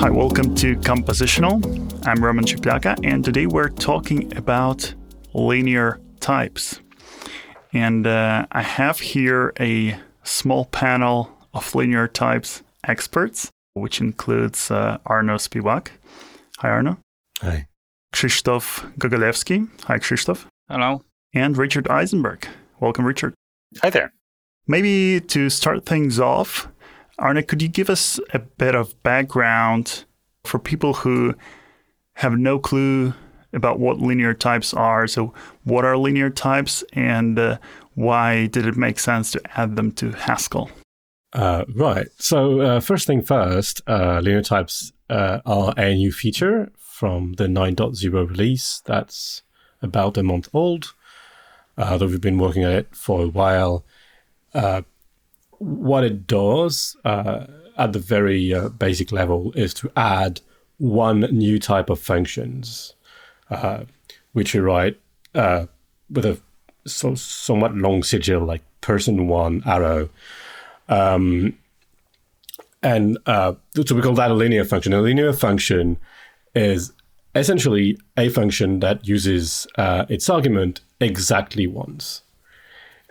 Hi, welcome to Compositional. I'm Roman Cheplyaka, and today we're talking about linear types. And uh, I have here a small panel of linear types experts, which includes uh, Arnaud Spiwack. Hi, Arnaud. Hi. Krzysztof Gogolewski. Hi, Krzysztof. Hello. And Richard Eisenberg. Welcome, Richard. Hi there. Maybe to start things off, Arne, could you give us a bit of background for people who have no clue about what linear types are? So, what are linear types and uh, why did it make sense to add them to Haskell? Uh, right. So, uh, first thing first, uh, linear types uh, are a new feature from the 9.0 release that's about a month old. Uh, though we've been working on it for a while. Uh, what it does uh, at the very uh, basic level is to add one new type of functions, uh, which you write uh, with a so, somewhat long sigil, like percent one arrow. Um, and uh, so we call that a linear function. A linear function is essentially a function that uses uh, its argument exactly once.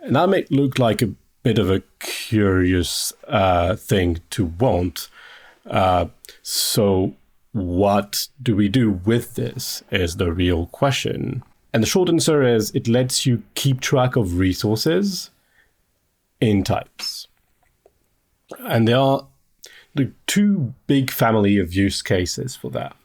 And that may look like a bit of a curious uh, thing to want. Uh, so, what do we do with this? Is the real question. And the short answer is it lets you keep track of resources in types. And there are the two big family of use cases for that.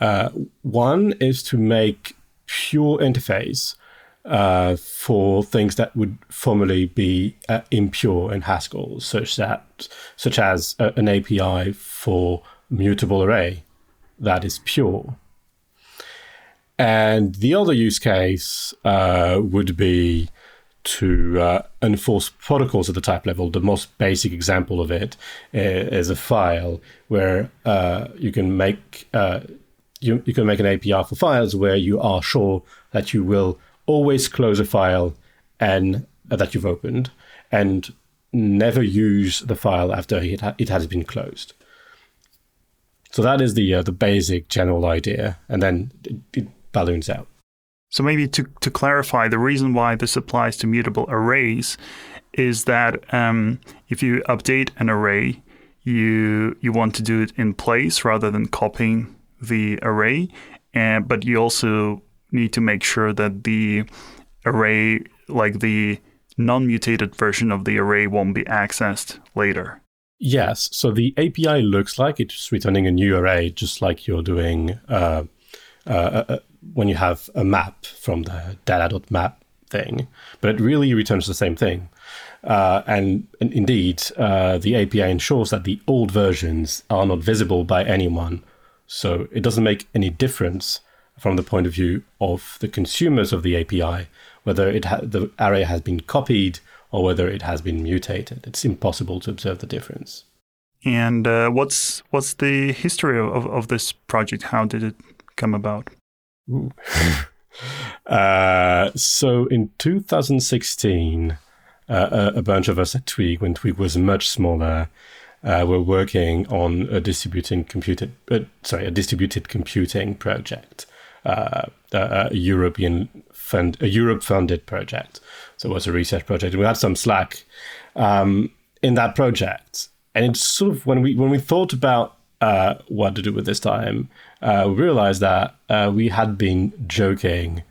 Uh, one is to make pure interface uh, for things that would formerly be uh, impure in Haskell, such that such as a, an API for mutable array that is pure. And the other use case uh, would be to uh, enforce protocols at the type level. The most basic example of it is a file where uh, you can make uh, you, you can make an API for files where you are sure that you will always close a file and uh, that you've opened and never use the file after it, ha- it has been closed. So that is the uh, the basic general idea, and then it, it balloons out. So maybe to to clarify, the reason why this applies to mutable arrays is that um, if you update an array, you you want to do it in place rather than copying the array, and but you also need to make sure that the array, like the non mutated version of the array, won't be accessed later. Yes. So the API looks like it's returning a new array, just like you're doing uh, uh, uh, uh when you have a map from the data.map thing, but it really returns the same thing. Uh, and, and, indeed, uh, the API ensures that the old versions are not visible by anyone. So it doesn't make any difference from the point of view of the consumers of the API, whether it ha- the array has been copied or whether it has been mutated. It's impossible to observe the difference. And uh, what's what's the history of, of this project? How did it come about? uh, so in 2016, uh, a, a, bunch of us at Tweag, when Tweag was much smaller, uh, were working on a distributed computed, uh, sorry, a distributed computing project uh, a, European fund, a Europe funded project. So it was a research project. We had some Slack um, in that project, and it's sort of when we when we thought about uh, what to do with this time, uh, we realized that uh, we had been joking.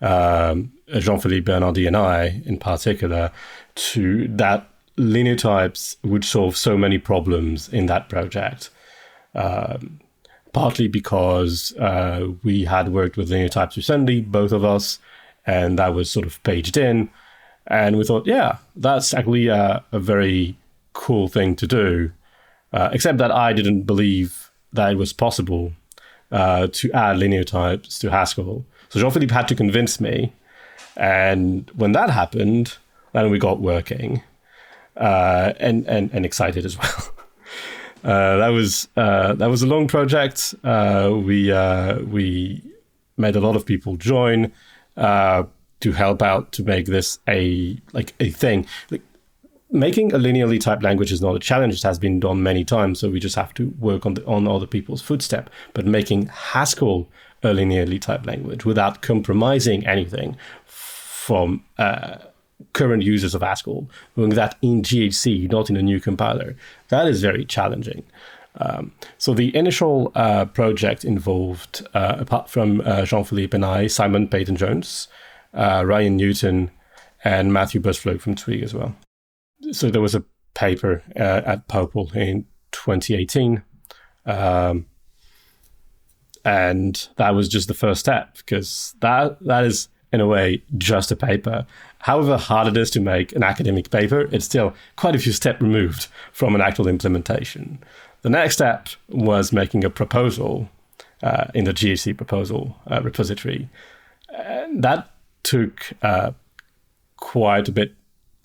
Um, Jean-Philippe Bernardy and I, in particular, to that linear types would solve so many problems in that project. Um, partly because uh, we had worked with linear types recently, both of us, and that was sort of paged in. And we thought, yeah, that's actually a, a very cool thing to do. Uh, except that I didn't believe that it was possible uh, to add linear types to Haskell. So Jean Philippe had to convince me. And when that happened, then we got working uh, and, and, and excited as well. Uh, that was uh, that was a long project. Uh, we uh, we made a lot of people join uh, to help out to make this a like a thing. Like, making a linearly typed language is not a challenge. It has been done many times, so we just have to work on the, on other people's footstep. But making Haskell a linearly typed language without compromising anything from current users of Haskell, doing that in GHC, not in a new compiler, that is very challenging. Um, so the initial uh, project involved, uh, apart from uh, Jean-Philippe and I, Simon Peyton-Jones, uh, Ryan Newton, and Mathieu Boespflug from Tweag as well. So there was a paper uh, at POPL in 2018. Um, and that was just the first step because that that is in a way just a paper. However hard it is to make an academic paper, it's still quite a few steps removed from an actual implementation. The next step was making a proposal uh, in the GHC proposal uh, repository. And that took uh, quite a bit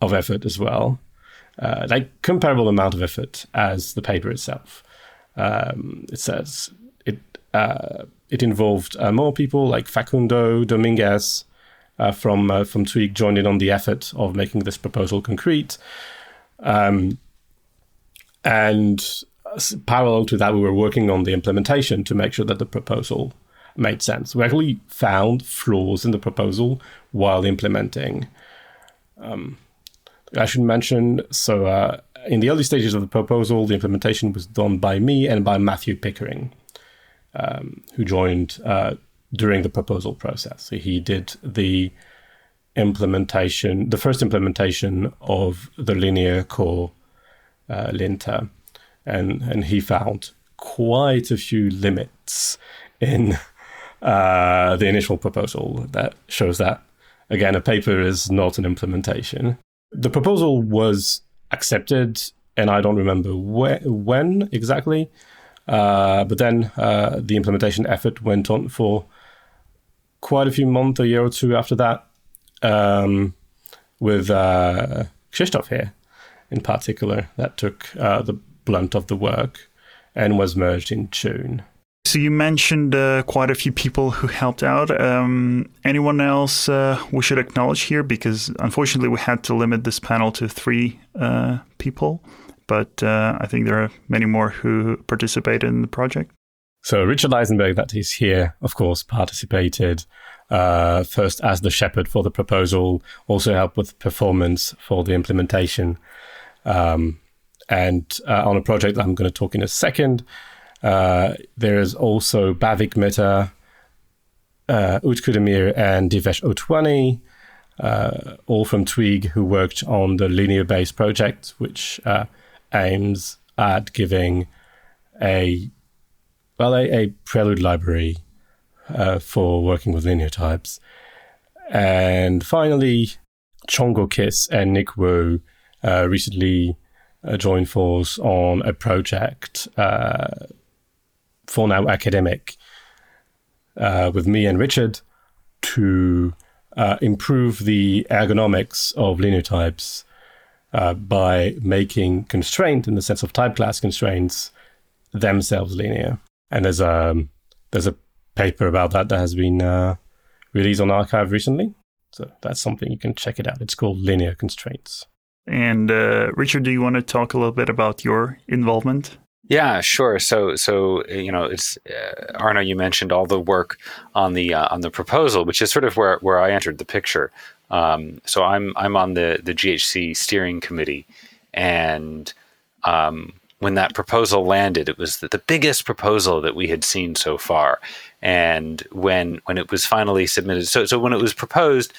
of effort as well, uh, like comparable amount of effort as the paper itself. Um, it says it uh, it involved uh, more people like Facundo Dominguez uh, from uh, from Tweag joined in on the effort of making this proposal concrete. Um, and parallel to that, we were working on the implementation to make sure that the proposal made sense. We actually found flaws in the proposal while implementing. Um, I should mention so uh, in the early stages of the proposal, the implementation was done by me and by Matthew Pickering, um, who joined uh, during the proposal process. He did the implementation, the first implementation of the linear core uh, linter, and and he found quite a few limits in uh, the initial proposal that shows that again a paper is not an implementation. The proposal was accepted, and I don't remember wh- when exactly. Uh, but then uh, the implementation effort went on for quite a few months, a year or two after that, um, with uh, Krzysztof here in particular, that took uh, the blunt of the work and was merged in June. So you mentioned uh, quite a few people who helped out. Um, anyone else uh, we should acknowledge here? Because unfortunately, we had to limit this panel to three uh, people, but uh, I think there are many more who participated in the project. So Richard Eisenberg, that is here, of course, participated uh, first as the shepherd for the proposal, also helped with performance for the implementation. Um, and uh, on a project I'm going to talk in a second, uh, there is also Bhavik Mehta, uh, Utku and Divesh Otwani, uh, all from Tweag, who worked on the linear based project, which uh, aims at giving a well, a, a prelude library uh, for working with linear types. And finally, Csongor Kiss and Nick Wu uh, recently uh, joined force on a project uh, for now academic uh, with me and Richard to uh, improve the ergonomics of linear types by making constraint in the sense of type class constraints themselves linear. And there's a um, there's a paper about that that has been uh, released on arXiv recently. So that's something you can check it out. It's called Linear Constraints. And uh, Richard, do you want to talk a little bit about your involvement? Yeah, sure. So, so you know, it's uh, Arnaud. You mentioned all the work on the uh, on the proposal, which is sort of where where I entered the picture. Um, so I'm I'm on the the GHC steering committee, and um, when that proposal landed, it was the, the biggest proposal that we had seen so far. And when when it was finally submitted, so so when it was proposed,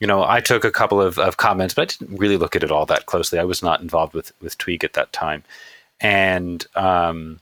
you know, I took a couple of, of comments, but I didn't really look at it all that closely. I was not involved with with Tweag at that time, and um,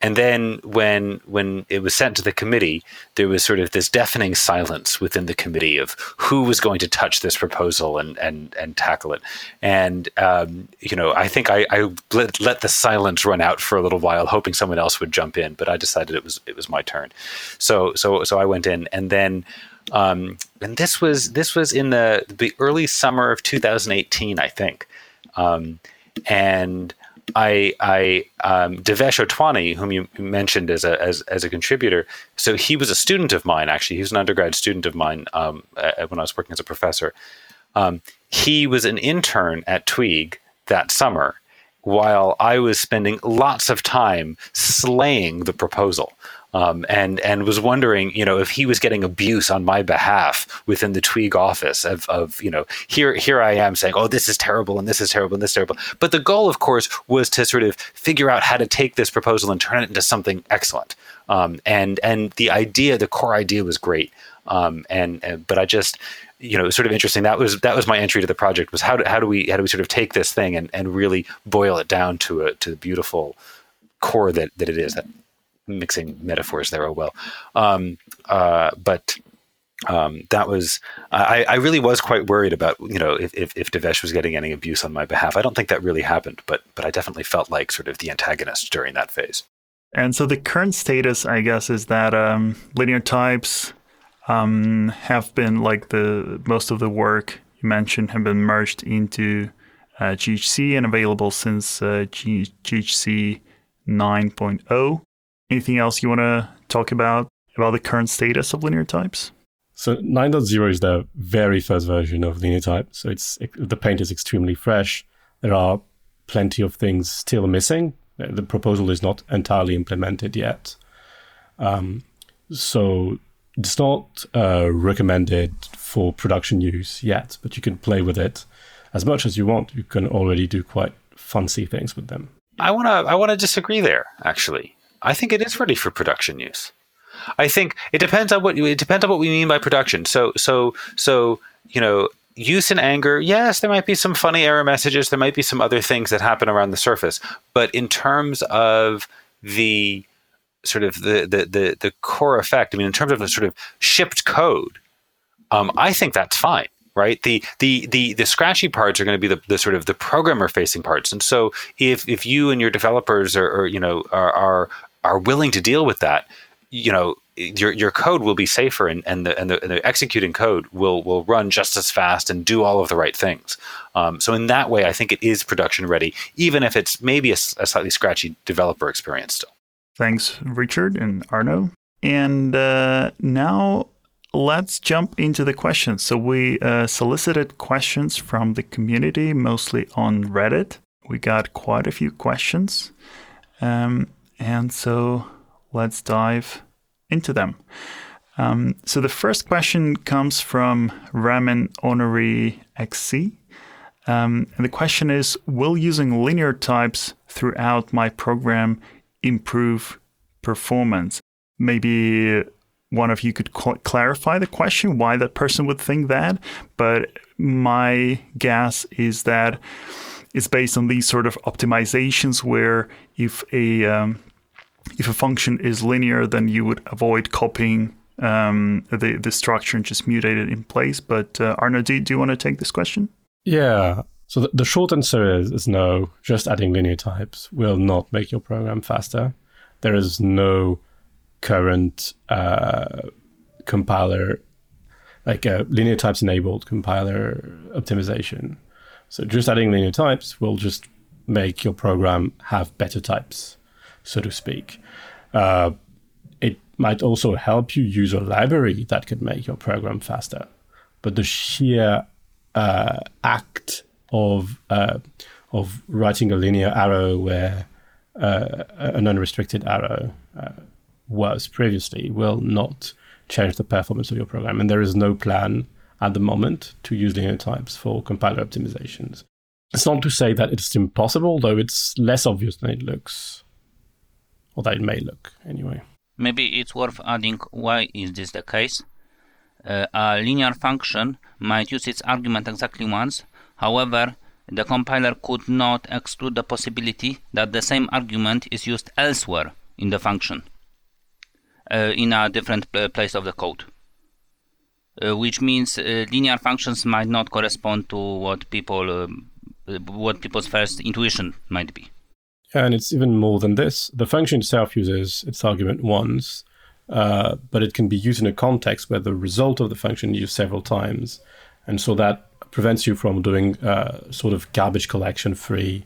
and then when when it was sent to the committee, there was sort of this deafening silence within the committee of who was going to touch this proposal and and and tackle it. And um, you know, I think I, I let, let, the silence run out for a little while, hoping someone else would jump in. But I decided it was it was my turn. So so so I went in, and then. Um, and this was this was in the the early summer of 2018, I think. Um, and I, I um, Divesh Otwani, whom you mentioned as a as, as a contributor, so he was a student of mine. Actually, he was an undergrad student of mine um, when I was working as a professor. Um, he was an intern at Tweag that summer while I was spending lots of time slaying the proposal. Um, and and was wondering, you know, if he was getting abuse on my behalf within the Tweag office of, of you know, here here I am saying, oh, this is terrible and this is terrible and this is terrible. But the goal, of course, was to sort of figure out how to take this proposal and turn it into something excellent. Um, and and the idea, the core idea, was great. Um, and, and but I just you know, sort of interesting. That was that was my entry to the project was how do how do we how do we sort of take this thing and, and really boil it down to a to the beautiful core that that it is. Mixing metaphors there, oh well. Um, uh, but um, that was I, I really was quite worried about you know if, if, if Divesh was getting any abuse on my behalf. I don't think that really happened, but but I definitely felt like sort of the antagonist during that phase. And so the current status, I guess, is that um, linear types um, have been like the most of the work you mentioned have been merged into uh, GHC and available since uh, G- GHC 9.0. Anything else you want to talk about about the current status of linear types? So 9.0 is the very first version of linear type. So it's the paint is extremely fresh. There are plenty of things still missing. The proposal is not entirely implemented yet. Um, so it's not uh, recommended for production use yet, but you can play with it as much as you want. You can already do quite fancy things with them. I want to I want to disagree there actually. I think it is ready for production use. I think it depends on what it depends on what we mean by production. So so so you know use in anger, yes, there might be some funny error messages. There might be some other things that happen around the surface. But in terms of the sort of the, the the the, core effect, I mean, in terms of the sort of shipped code, um, I think that's fine right the the the the scratchy parts are going to be the, the sort of the programmer facing parts and so if if you and your developers are, are you know are, are are willing to deal with that, you know, your your code will be safer and, and the and the, and the executing code will will run just as fast and do all of the right things. Um, so in that way, I think it is production ready, even if it's maybe a, a slightly scratchy developer experience still. Thanks, Richard and Arnaud. And uh, now let's jump into the questions. So we uh, solicited questions from the community, mostly on Reddit. We got quite a few questions. Um, and so let's dive into them. Um, so the first question comes from Ramen Honori XC. Um, and the question is Will using linear types throughout my program improve performance? Maybe one of you could cl- clarify the question, why that person would think that. But my guess is that it's based on these sort of optimizations where if a um, if a function is linear, then you would avoid copying um, the the structure and just mutate it in place. But uh, Arnaud, do, do you want to take this question? Yeah. So the, the short answer is, is no. Just adding linear types will not make your program faster. There is no current uh, compiler, like a linear types enabled compiler optimization. So just adding linear types will just make your program have better types so to speak. Uh, it might also help you use a library that could make your program faster. But the sheer uh, act of uh, of writing a linear arrow where uh, an unrestricted arrow uh, was previously will not change the performance of your program. And there is no plan at the moment to use linear types for compiler optimizations. It's not to say that it's impossible, though it's less obvious than it looks or it may look anyway. Maybe it's worth adding why is this the case. Uh, a linear function might use its argument exactly once. However, the compiler could not exclude the possibility that the same argument is used elsewhere in the function, uh, in a different place of the code. Uh, which means uh, linear functions might not correspond to what people uh, what people's first intuition might be. And it's even more than this. The function itself uses its argument once, uh, but it can be used in a context where the result of the function is used several times. And so that prevents you from doing uh, sort of garbage collection free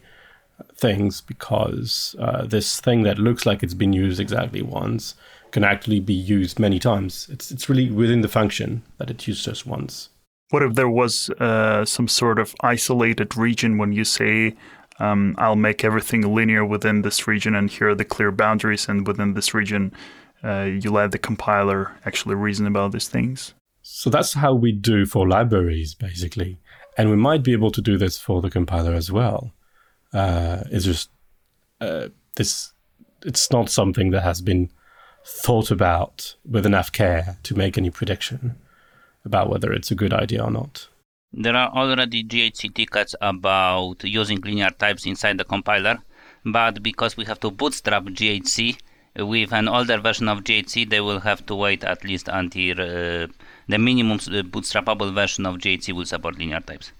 things because uh, this thing that looks like it's been used exactly once can actually be used many times. It's, it's really within the function that it's used just once. what if there was uh, some sort of isolated region when you say um, I'll make everything linear within this region, and here are the clear boundaries, and within this region, uh, you let the compiler actually reason about these things. So that's how we do for libraries, basically, and we might be able to do this for the compiler as well. Uh, it's just uh, this; it's not something that has been thought about with enough care to make any prediction about whether it's a good idea or not. There are already GHC tickets about using linear types inside the compiler, but because we have to bootstrap GHC with an older version of GHC, they will have to wait at least until uh, the minimum uh, bootstrapable version of GHC will support linear types.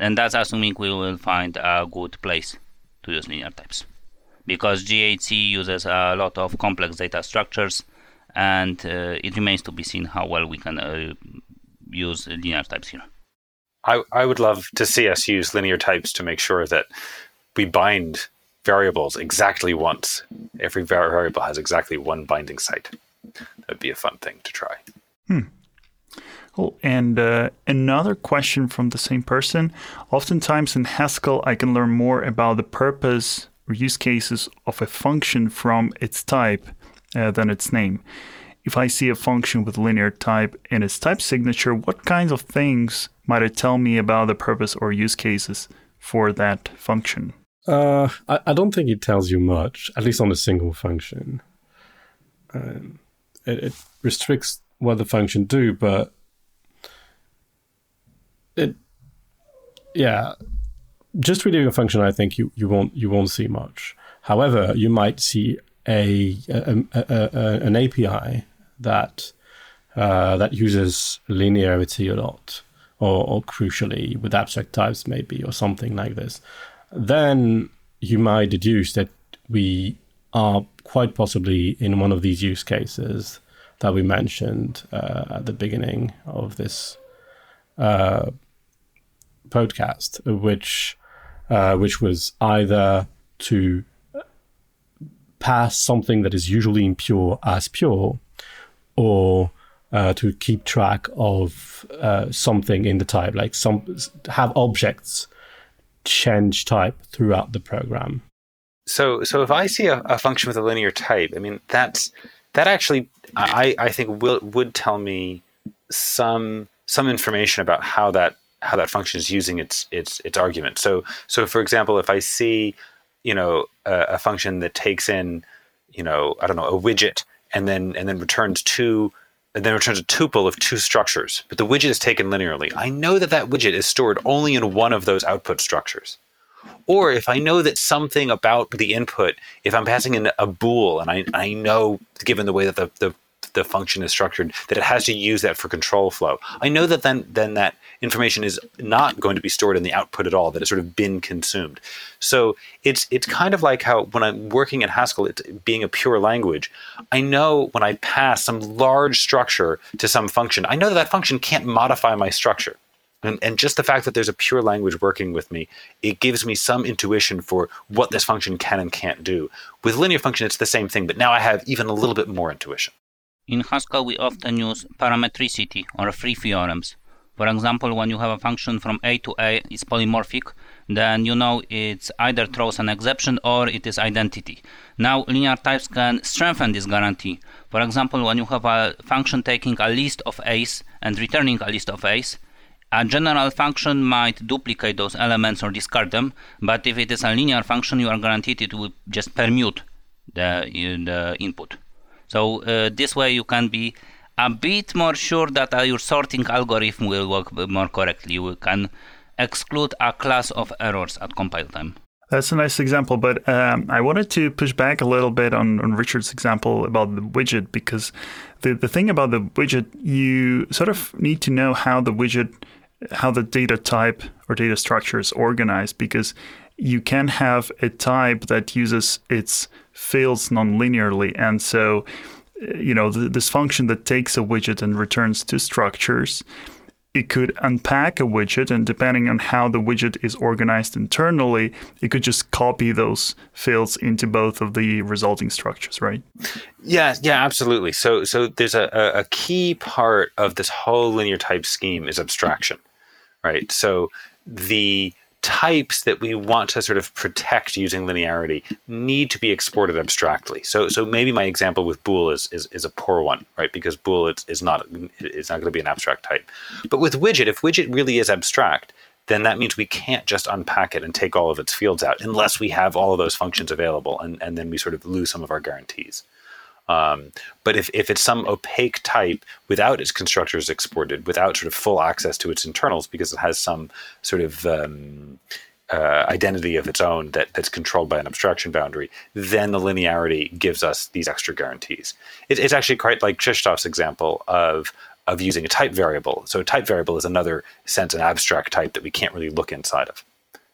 And that's assuming we will find a good place to use linear types. Because GHC uses a lot of complex data structures, and uh, it remains to be seen how well we can uh, use linear types here. I, I would love to see us use linear types to make sure that we bind variables exactly once. Every variable has exactly one binding site. That'd be a fun thing to try. Hmm. Cool. And uh, another question from the same person. Oftentimes in Haskell, I can learn more about the purpose or use cases of a function from its type uh, than its name if I see a function with linear type in its type signature, what kinds of things might it tell me about the purpose or use cases for that function? Uh, I, I, don't think it tells you much, at least on a single function. Um, it, it, restricts what the function do, but it, yeah, just reading a function, I think you, you won't you won't see much. However, you might see a, a, a, a an API that uh, that uses linearity a lot, or, or crucially with abstract types maybe, or something like this, then you might deduce that we are quite possibly in one of these use cases that we mentioned uh, at the beginning of this uh, podcast, which uh, which was either to pass something that is usually impure as pure, or uh, to keep track of uh, something in the type, like some have objects change type throughout the program. So, so if I see a, a function with a linear type, I mean that's that actually I, I think will would tell me some some information about how that how that function is using its its its argument. So, so for example, if I see you know a, a function that takes in you know I don't know a widget and then and then returns two and then returns a tuple of two structures, but the widget is taken linearly. I know that that widget is stored only in one of those output structures. Or if I know that something about the input, if I'm passing in a bool and I, I know, given the way that the, the the function is structured that it has to use that for control flow. I know that then then that information is not going to be stored in the output at all, that it's sort of been consumed. So it's it's kind of like how when I'm working in Haskell, it's being a pure language, I know when I pass some large structure to some function, I know that that function can't modify my structure. And, and just the fact that there's a pure language working with me, it gives me some intuition for what this function can and can't do. With linear function, it's the same thing, but now I have even a little bit more intuition. In Haskell, we often use parametricity or free theorems. For example, when you have a function from A to A is polymorphic, then you know it either throws an exception or it is identity. Now, linear types can strengthen this guarantee. For example, when you have a function taking a list of A's and returning a list of A's, a general function might duplicate those elements or discard them, but if it is a linear function, you are guaranteed it will just permute the, the input. So uh, this way you can be a bit more sure that your sorting algorithm will work more correctly. You can exclude a class of errors at compile time. That's a nice example, but um, I wanted to push back a little bit on, on Richard's example about the widget because the, the thing about the widget, you sort of need to know how the widget, how the data type or data structure is organized because you can have a type that uses its fields nonlinearly. And so, you know, th- this function that takes a widget and returns two structures, it could unpack a widget, and depending on how the widget is organized internally, it could just copy those fields into both of the resulting structures, right? Yeah, yeah, absolutely. So, so there's a, a key part of this whole linear type scheme is abstraction, right? So the types that we want to sort of protect using linearity need to be exported abstractly. So, so maybe my example with bool is, is, is a poor one, right? Because bool is, is not it's not going to be an abstract type. But with widget, if widget really is abstract, then that means we can't just unpack it and take all of its fields out unless we have all of those functions available, and, and then we sort of lose some of our guarantees. Um, but if, if it's some opaque type without its constructors exported, without sort of full access to its internals, because it has some sort of um, uh, identity of its own that, that's controlled by an abstraction boundary, then the linearity gives us these extra guarantees. It, it's actually quite like Krzysztof's example of of using a type variable. So a type variable is another sense an abstract type that we can't really look inside of.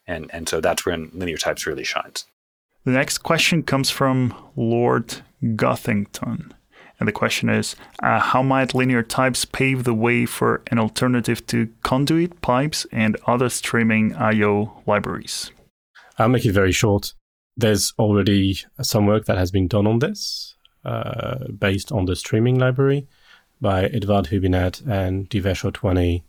And and so that's when linear types really shines. The next question comes from Lord Gothington. And the question is uh, How might linear types pave the way for an alternative to conduit, pipes, and other streaming I/O libraries? I'll make it very short. There's already some work that has been done on this, uh, based on the streaming library by Edvard Hübinette and Divesh Otwani.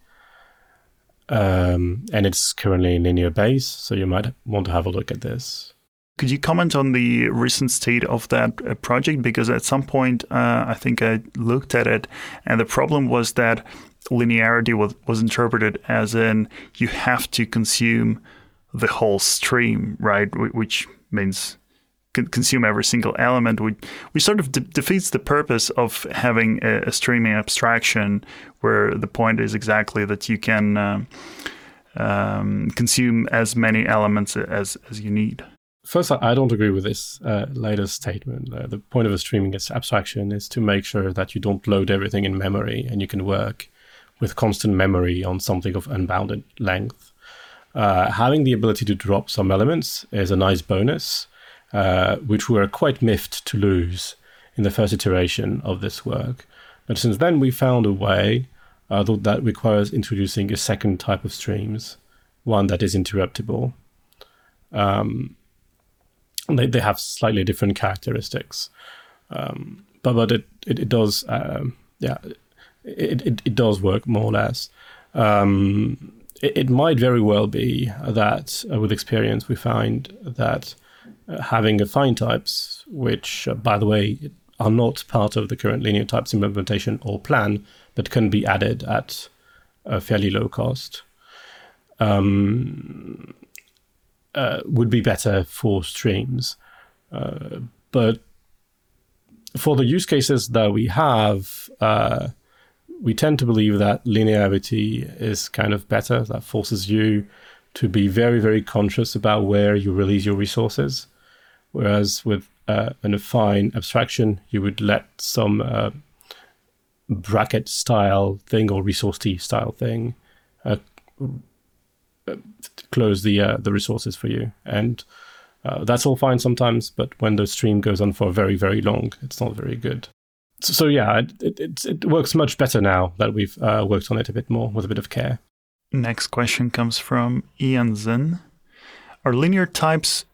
Um, and it's currently in linear base, so you might want to have a look at this. Could you comment on the recent state of that uh, project? Because at some point, uh, I think I looked at it, and the problem was that linearity was, was interpreted as in you have to consume the whole stream, right? Which means consume every single element, which, which sort of de- defeats the purpose of having a, a, streaming abstraction, where the point is exactly that you can uh, um, consume as many elements as as you need first, I don't agree with this uh, latest statement. Uh, the point of a streaming abstraction is to make sure that you don't load everything in memory and you can work with constant memory on something of unbounded length. Uh, having the ability to drop some elements is a nice bonus, uh, which we were quite miffed to lose in the first iteration of this work. But since then, we found a way uh, that requires introducing a second type of streams, one that is interruptible. Um, they, they have slightly different characteristics. Um, but but it it, it does um, yeah it, it, it does work more or less. Um, it, it, might very well be that uh, with experience we find that uh, having affine types, which uh, by the way are not part of the current linear types implementation or plan, but can be added at a fairly low cost. Um, uh, would be better for streams. Uh, but for the use cases that we have, uh, we tend to believe that linearity is kind of better. That forces you to be very, very conscious about where you release your resources. Whereas with uh, an affine abstraction, you would let some uh, bracket style thing or resource T style thing uh, close the uh, the resources for you, and uh, that's all fine sometimes. But when the stream goes on for very very long, it's not very good. So, so yeah, it, it, it works much better now that we've uh, worked on it a bit more with a bit of care. Next question comes from Ian Zinn. Are linear types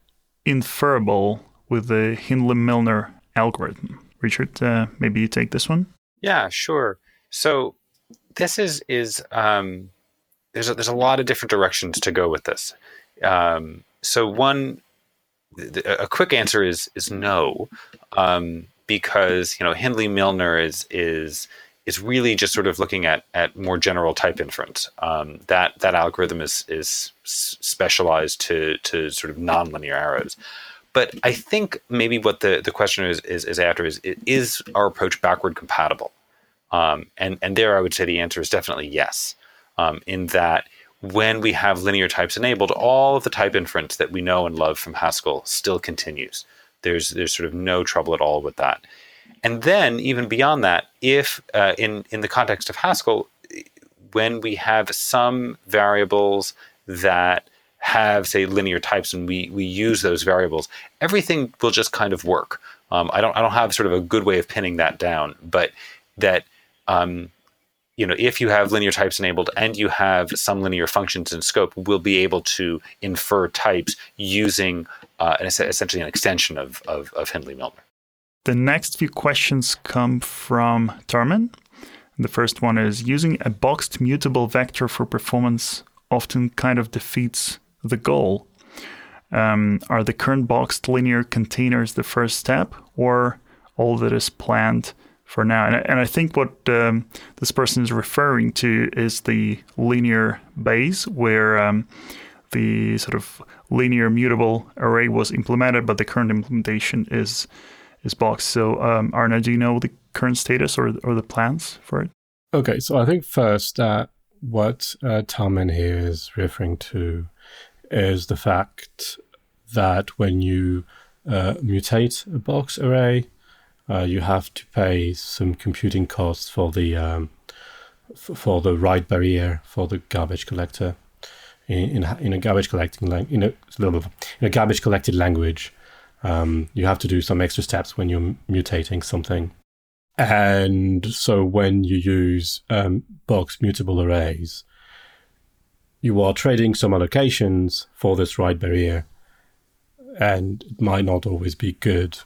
inferable with the Hindley-Milner algorithm? Richard, uh, maybe you take this one. Yeah, sure. So this is is um, there's a, there's a lot of different directions to go with this. Um, so one, a quick answer is is no, um, because you know Hindley Milner is is is really just sort of looking at at more general type inference. Um, that that algorithm is is specialized to to sort of nonlinear arrows. But I think maybe what the, the question is, is, is after is is our approach backward compatible? Um, and and there I would say the answer is definitely yes um, in that when we have linear types enabled, all of the type inference that we know and love from Haskell still continues. There's there's sort of no trouble at all with that. And then even beyond that, if uh, in in the context of Haskell, when we have some variables that have say linear types and we we use those variables, everything will just kind of work. Um, I don't I don't have sort of a good way of pinning that down, but that um, you know, if you have linear types enabled and you have some linear functions in scope, we'll be able to infer types using uh, an, essentially an extension of, of, of Hindley-Milner. The next few questions come from Tarman. The first one is using a boxed mutable vector for performance often kind of defeats the goal. Um, are the current boxed linear containers the first step, or all that is planned for now? And, and I think what um, this person is referring to is the linear base, where um, the sort of linear mutable array was implemented, but the current implementation is is boxed. So, um, Arne, do you know the current status or or the plans for it? Okay, so I think first that what uh, Tarman here is referring to is the fact that when you uh, mutate a box array, uh, you have to pay some computing costs for the um, f- for the write barrier for the garbage collector in in, in a garbage collecting lang- in a in a garbage collected language. Um, you have to do some extra steps when you're mutating something. And so when you use um, box mutable arrays, you are trading some allocations for this write barrier, and it might not always be good.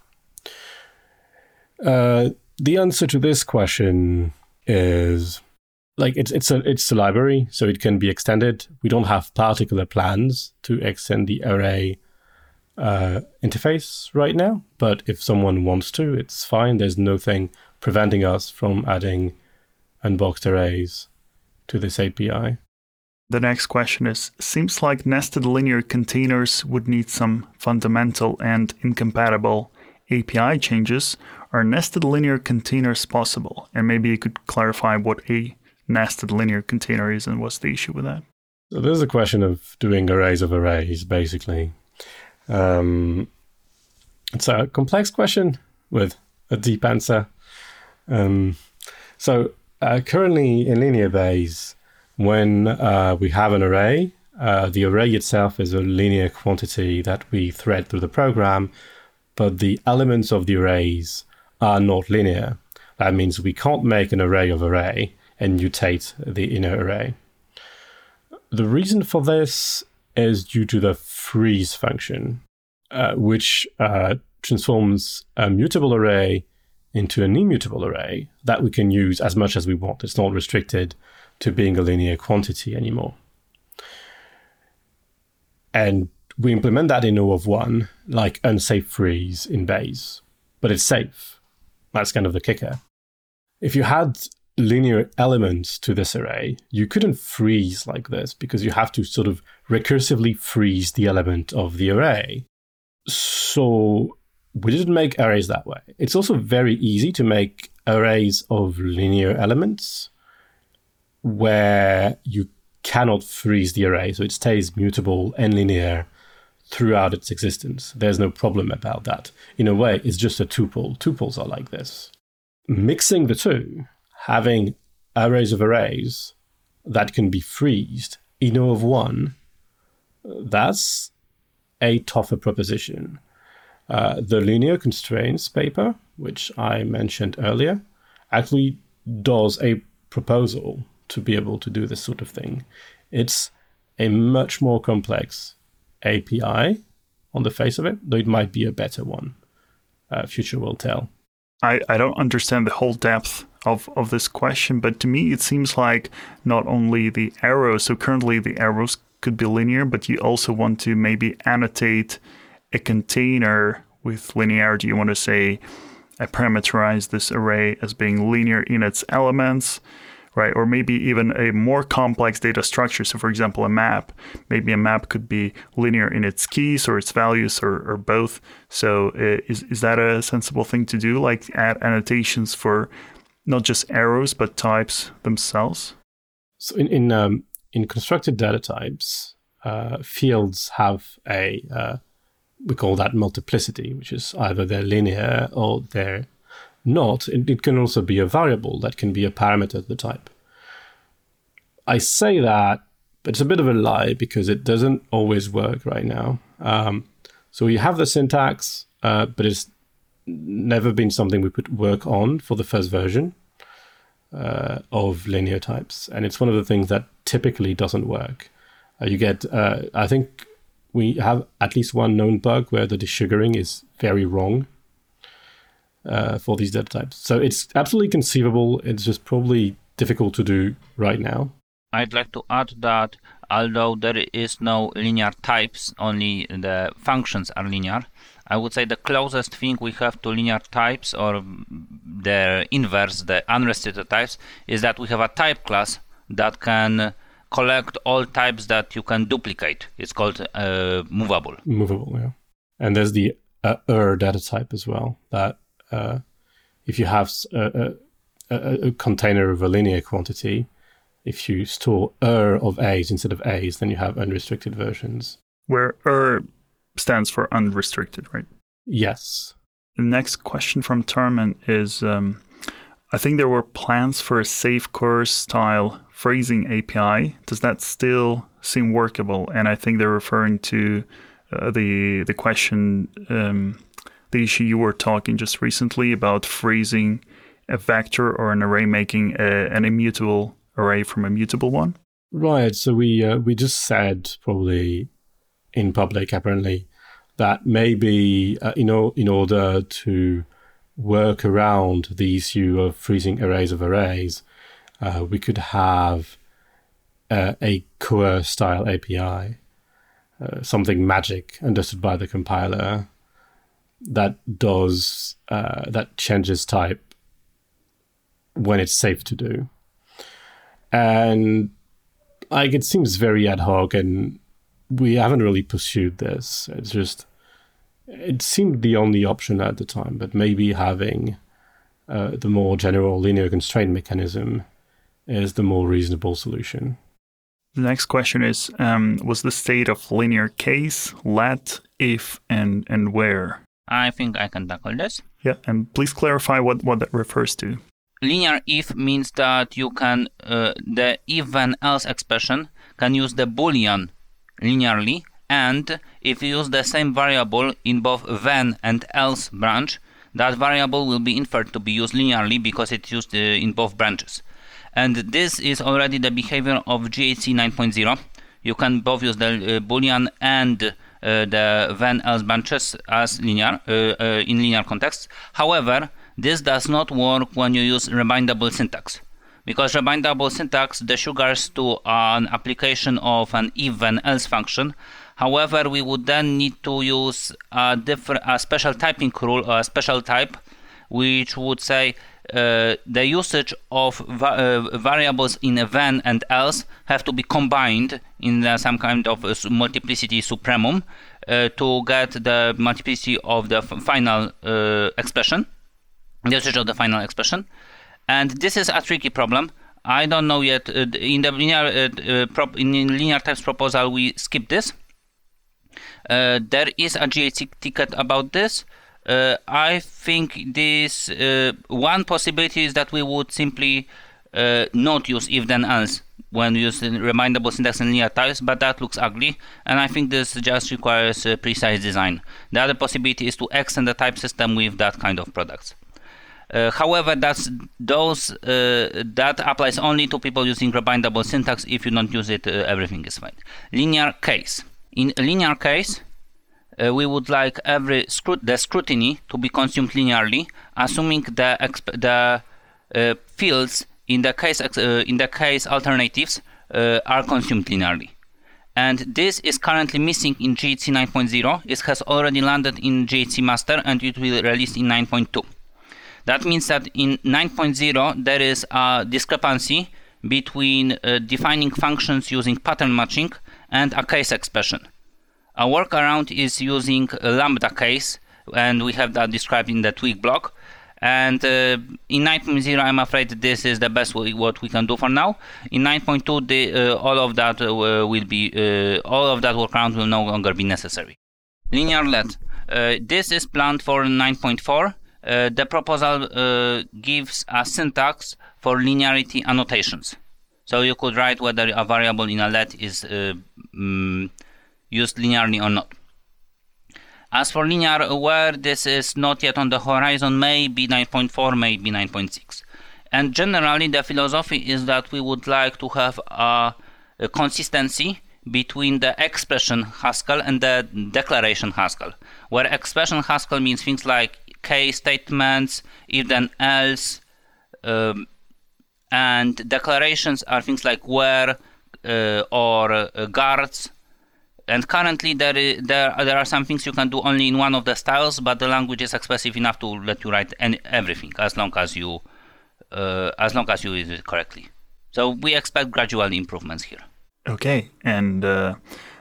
Uh, the answer to this question is like it's it's a it's a library, so it can be extended. We don't have particular plans to extend the array uh, interface right now, but if someone wants to, it's fine. There's nothing preventing us from adding unboxed arrays to this API. The next question is Seems like nested linear containers would need some fundamental and incompatible API changes. Are nested linear containers possible? And maybe you could clarify what a nested linear container is and what's the issue with that. So there's a question of doing arrays of arrays, basically. Um, it's a complex question with a deep answer. Um, so uh, currently in linear base, when uh, we have an array, uh, the array itself is a linear quantity that we thread through the program, but the elements of the arrays are not linear. That means we can't make an array of array and mutate the inner array. The reason for this is due to the freeze function, uh, which uh, transforms a mutable array into an immutable array that we can use as much as we want. It's not restricted to being a linear quantity anymore. And we implement that in O of one, like unsafe freeze in base, but it's safe. That's kind of the kicker. If you had linear elements to this array, you couldn't freeze like this because you have to sort of recursively freeze the element of the array. So we didn't make arrays that way. It's also very easy to make arrays of linear elements where you cannot freeze the array, so it stays mutable and linear throughout its existence. There's no problem about that. In a way, it's just a tuple. Tuples are like this. Mixing the two, having arrays of arrays that can be freezed in O of one, that's a tougher proposition. Uh, the linear constraints paper, which I mentioned earlier, actually does a proposal to be able to do this sort of thing. It's a much more complex API on the face of it, though it might be a better one. Uh, future will tell. I, I don't understand the whole depth of, of this question, but to me it seems like not only the arrows, so currently the arrows could be linear, but you also want to maybe annotate a container with linearity. You want to say I parameterize this array as being linear in its elements, right? Or maybe even a more complex data structure. So, for example, a map. Maybe a map could be linear in its keys or its values or, or both. So, uh, is, is that a sensible thing to do? Like add annotations for not just arrows, but types themselves? So, in, in, um, in constructed data types, uh, fields have a uh, we call that multiplicity, which is either they're linear or they're not. It, it, can also be a variable that can be a parameter of the type. I say that, but it's a bit of a lie because it doesn't always work right now. Um, so you have the syntax, uh, but it's never been something we could work on for the first version. uh, of linear types, and it's one of the things that typically doesn't work. Uh, you get, uh, I think, we have at least one known bug where the desugaring is very wrong uh, for these data types. So it's absolutely conceivable. It's just probably difficult to do right now. I'd like to add that although there is no linear types, only the functions are linear. I would say the closest thing we have to linear types or the inverse, the unrestricted types, is that we have a type class that can collect all types that you can duplicate. It's called uh, movable. Movable, yeah. And there's the uh, er data type as well. That uh, if you have a, a, a, container of a linear quantity, if you store er of a's instead of a's, then you have unrestricted versions. Where er stands for unrestricted, right? Yes. The next question from Terman is um, I think there were plans for a safe coerce style freezing API. Does that still seem workable? And I think they're referring to uh, the the question, um, the issue you were talking just recently about freezing a vector or an array making a, an immutable array from a mutable one? Right. So we uh, we just said probably in public apparently that maybe uh, you know in order to work around the issue of freezing arrays of arrays, uh, we could have uh, a coerce style API, uh, something magic understood by the compiler that does uh, that changes type when it's safe to do. And like it seems very ad hoc and we haven't really pursued this. It's just it seemed the only option at the time but maybe having uh, the more general linear constraint mechanism is the more reasonable solution. The next question is um, was the state of linear case let if and and where i think i can tackle this. Yeah and please clarify what what that refers to. Linear if means that you can uh, the if then else expression can use the boolean linearly and if you use the same variable in both then and else branch that variable will be inferred to be used linearly because it's used uh, in both branches. And this is already the behavior of GHC 9.0 you can both use the uh, boolean and the when else branches as linear in linear context however this does not work when you use rebindable syntax because rebindable syntax desugars to an application of an if then else function. However, we would then need to use a different, a special typing rule, a special type, which would say uh, the usage of va- uh, variables in a then and else have to be combined in uh, some kind of multiplicity supremum uh, to get the multiplicity of the final uh, expression the usage of the final expression. And this is a tricky problem. I don't know yet. Uh, in the linear uh, uh, in linear types proposal, we skip this. Uh, there is a GHC ticket about this. Uh, I think this uh, one possibility is that we would simply not use if then else when using rebindable syntax in linear types, but that looks ugly, and I think this just requires precise design. The other possibility is to extend the type system with that kind of products. Uh, however, that's those uh, that applies only to people using rebindable syntax. If you don't use it, uh, everything is fine. Linear case. In linear case, uh, we would like every the scrutinee to be consumed linearly, assuming the exp- the uh, fields in the case uh, in the case alternatives are consumed linearly. And this is currently missing in GHC 9.0. It has already landed in GHC master and it will release in 9.2. That means that in 9.0 there is a discrepancy between uh, defining functions using pattern matching and a case expression. A workaround is using a lambda case, and we have that described in the Tweag blog. And uh, in 9.0, I'm afraid this is the best way, what we can do for now. In 9.2, the, uh, all of that uh, will be uh, all of that workaround will no longer be necessary. Linear let. Uh, this is planned for 9.4 uh, the proposal gives a syntax for linearity annotations. So you could write whether a variable in a let is um, used linearly or not. As for linear where this is not yet on the horizon, maybe 9.4, maybe 9.6. And generally, the philosophy is that we would like to have a, a consistency between the expression Haskell and the declaration Haskell, where expression Haskell means things like case statements, if then else, um, and declarations are things like where uh, or uh, guards. And currently, there, is, there there are some things you can do only in one of the styles, but the language is expressive enough to let you write any, everything as long as you uh, as long as you use it correctly. So we expect gradual improvements here. Okay, and uh,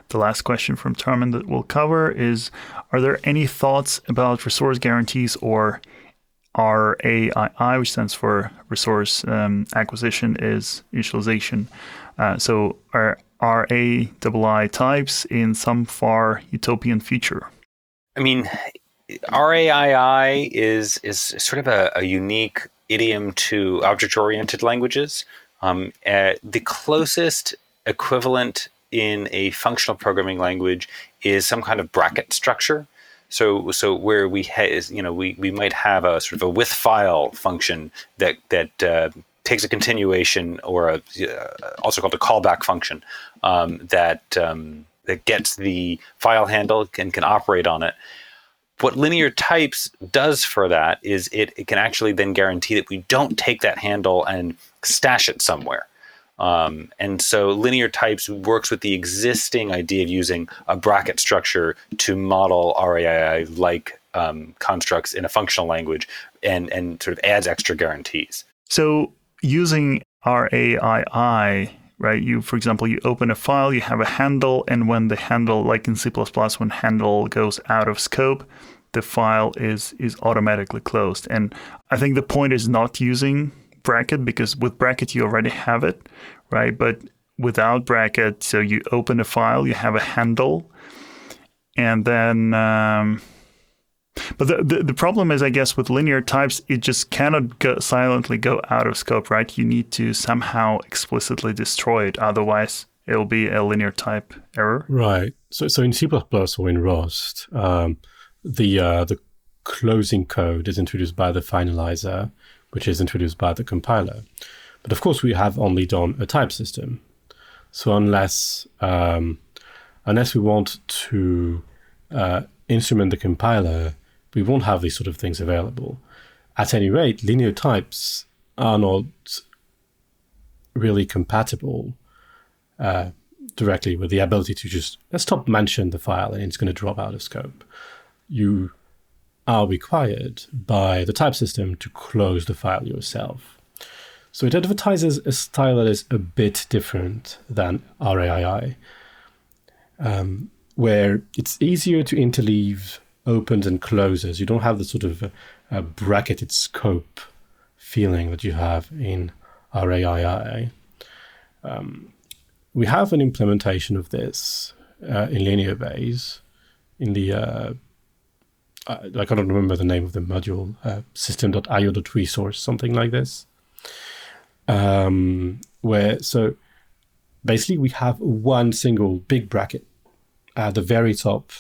the last question from Tarman that we'll cover is: Are there any thoughts about resource guarantees or RAII, which stands for Resource um, Acquisition is Initialization? Uh, so, are RAII types in some far utopian future? I mean, RAII is is sort of a, a unique idiom to object-oriented languages. Um, uh, the closest equivalent in a functional programming language is some kind of bracket structure. So, so where we ha- you know we, we might have a sort of a with file function that that uh, takes a continuation or a uh, also called a callback function um, that um, that gets the file handle and can operate on it. What linear types does for that is it, it can actually then guarantee that we don't take that handle and stash it somewhere. Um, and so linear types works with the existing idea of using a bracket structure to model RAII like um, constructs in a functional language and, and sort of adds extra guarantees. So using RAII, right? You, for example, you open a file, you have a handle, and when the handle, like in C++, when handle goes out of scope, the file is is automatically closed. And I think the point is not using bracket because with bracket you already have it, right? But without bracket, so you open a file, you have a handle, and then. Um, but the, the, the problem is, I guess, with linear types, it just cannot go, silently go out of scope, right? You need to somehow explicitly destroy it, otherwise it'll be a linear type error. Right. So, so in C++ or in Rust, um, the uh, the closing code is introduced by the finalizer, which is introduced by the compiler. But of course, we have only done a type system. So unless um, unless we want to uh, instrument the compiler, we won't have these sort of things available. At any rate, linear types are not really compatible uh, directly with the ability to just let's stop mention the file and it's going to drop out of scope. You are required by the type system to close the file yourself. So it advertises a style that is a bit different than RAII, um, where it's easier to interleave opens and closes. You don't have the sort of uh, bracketed scope feeling that you have in RAII. Um, we have an implementation of this uh, in Linearbase in the uh, I, I can't remember the name of the module, uh, system.io.resource, something like this. Um, where so basically we have one single big bracket at the very top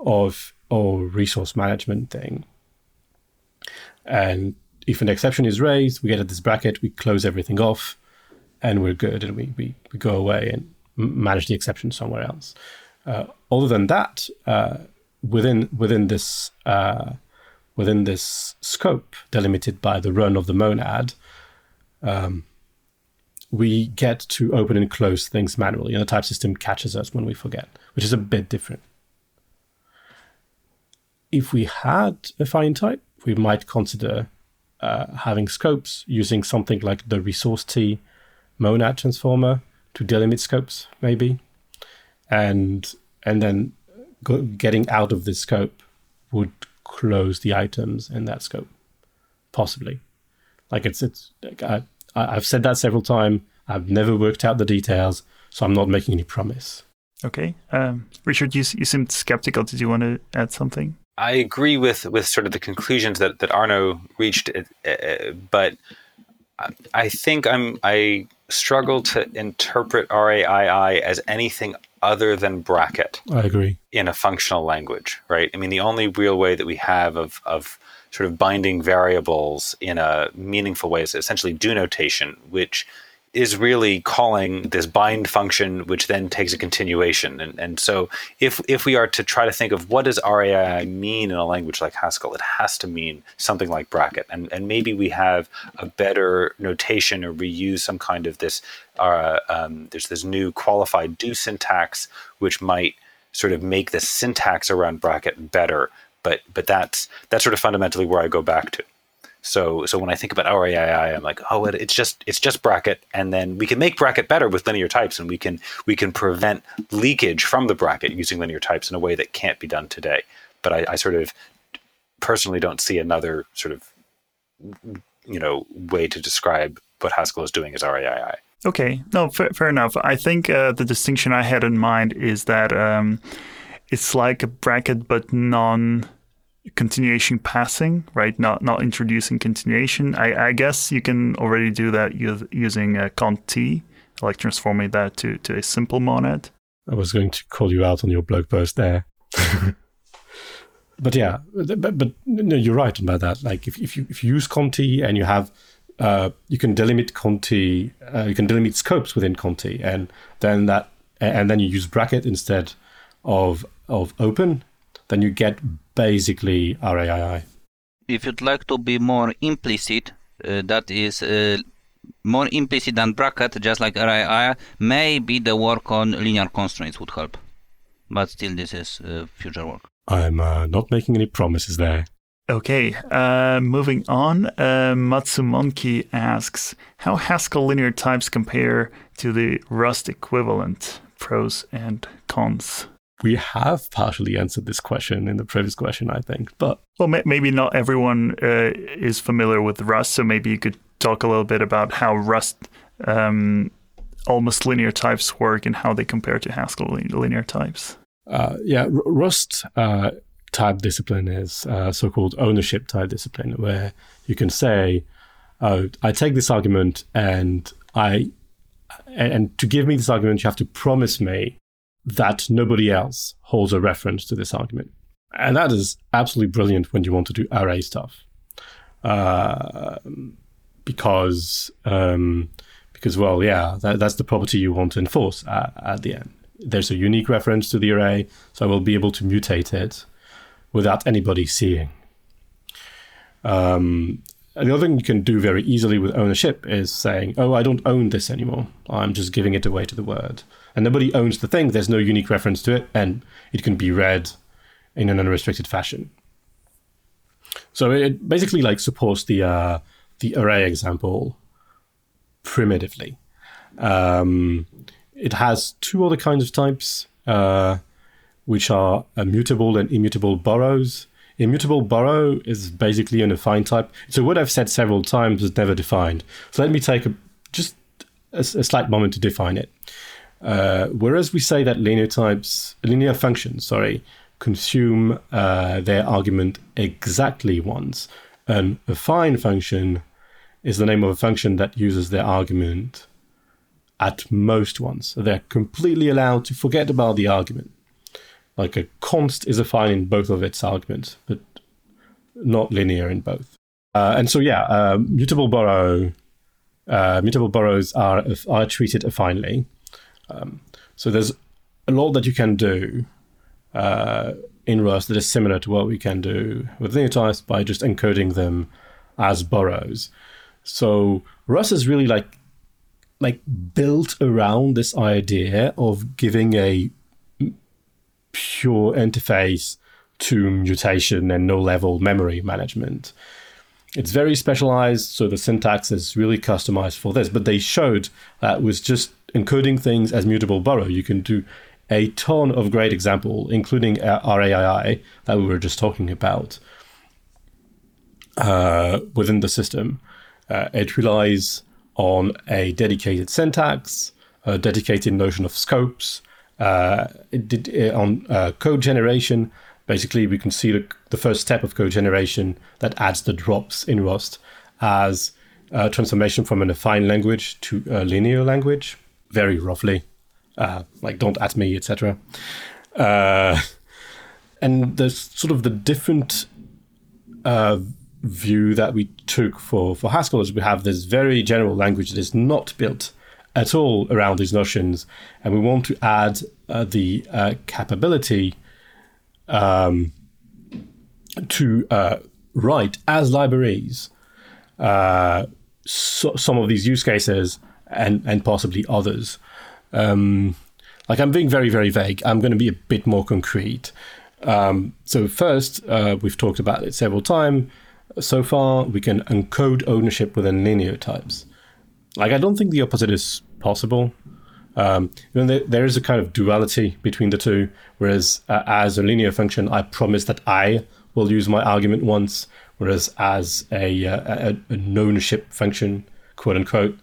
of our resource management thing. And if an exception is raised, we get at this bracket, we close everything off, and we're good, and we, we, we go away and manage the exception somewhere else. Uh, other than that, uh, within within this uh, within this scope delimited by the run of the monad, um, we get to open and close things manually, and the type system catches us when we forget, which is a bit different. If we had affine type, we might consider uh, having scopes using something like the resource T monad transformer to delimit scopes, maybe, and and then go, getting out of this scope would close the items in that scope, possibly. Like it's it's I, I've said that several times. I've never worked out the details, so I'm not making any promise. Okay, um, Richard, you you seemed skeptical. Did you want to add something? I agree with with sort of the conclusions that that Arnaud reached, uh, but I think I'm I struggle to interpret RAII as anything other than bracket. I agree. In a functional language, right? I mean, the only real way that we have of of sort of binding variables in a meaningful way is essentially do notation, which is really calling this bind function, which then takes a continuation. And, and so if, if we are to try to think of what does RAI mean in a language like Haskell, it has to mean something like bracket. And, and maybe we have a better notation or we use some kind of this, uh, um, there's this new qualified do syntax, which might sort of make the syntax around bracket better. But, but that's, that's sort of fundamentally where I go back to. So so when I think about RAII, I'm like, oh, it, it's just it's just bracket, and then we can make bracket better with linear types, and we can we can prevent leakage from the bracket using linear types in a way that can't be done today. But I, I sort of personally don't see another sort of you know way to describe what Haskell is doing as RAII. Okay, no, fair, fair enough. I think uh, the distinction I had in mind is that um, it's like a bracket, but non continuation passing, right? Not not introducing continuation. I, I guess you can already do that using uh, cont t, like transforming that to, to a simple monad. I was going to call you out on your blog post there. but yeah, but, but no, you're right about that. Like if, if you if you use ContT and you have uh, you can delimit ContT, uh, you can delimit scopes within ContT, and then that and then you use bracket instead of of open, then you get basically RAII. If you'd like to be more implicit, uh, that is uh, more implicit than bracket, just like RAII, maybe the work on linear constraints would help. But still, this is uh, future work. I'm uh, not making any promises there. Okay, uh, moving on. Uh, Matsumonki asks How Haskell linear types compare to the Rust equivalent? Pros and cons we have partially answered this question in the previous question, I think. But well, maybe not everyone uh, is familiar with Rust, so maybe you could talk a little bit about how Rust um, almost linear types work and how they compare to Haskell linear types. Uh, yeah, R- Rust uh, type discipline is a so-called ownership type discipline, where you can say, "Oh, I take this argument, and I." And to give me this argument, you have to promise me that nobody else holds a reference to this argument. And that is absolutely brilliant when you want to do array stuff. Uh, because, um, because well, yeah, that, that's the property you want to enforce at, at the end. There's a unique reference to the array, so I will be able to mutate it without anybody seeing. Um, the other thing you can do very easily with ownership is saying, oh, I don't own this anymore. I'm just giving it away to the word and nobody owns the thing. There's no unique reference to it, and it can be read in an unrestricted fashion. So it basically like supports the uh, the array example primitively. Um, it has two other kinds of types, uh, which are mutable and immutable borrows. Immutable borrow is basically an affine type. So what I've said several times is never defined. So let me take a, just a, a slight moment to define it. Uh, whereas we say that linear types, linear functions, sorry, consume uh, their argument exactly once, an affine function is the name of a function that uses their argument at most once. So they're completely allowed to forget about the argument. Like a const is affine in both of its arguments, but not linear in both. Uh, and so, yeah, uh, mutable borrow, uh, mutable borrows are are treated affinely. Um, so there's a lot that you can do uh, in Rust that is similar to what we can do with linear types by just encoding them as borrows. So Rust is really like like built around this idea of giving a pure interface to mutation and no level memory management. It's very specialized, so the syntax is really customized for this. But they showed that was just encoding things as mutable borrow, you can do a ton of great example, including RAII that we were just talking about uh, within the system. Uh, it relies on a dedicated syntax, a dedicated notion of scopes, uh, it did, uh, on uh, code generation. Basically, we can see the, the, first step of code generation that adds the drops in Rust as a transformation from an affine language to a linear language very roughly, uh, like "don't at me," etc. Uh, and there's sort of the different uh, view that we took for, for Haskell is we have this very general language that is not built at all around these notions, and we want to add uh, the uh, capability um, to uh, write as libraries so, some of these use cases and and possibly others. Um, like I'm being very very vague. I'm going to be a bit more concrete. Um, so first, uh, we've talked about it several times so far. We can encode ownership within linear types. Like I don't think the opposite is possible. Um, you know, there, there is a kind of duality between the two. Whereas uh, as a linear function, I promise that I will use my argument once, whereas as a, uh, a an ownership function, quote unquote,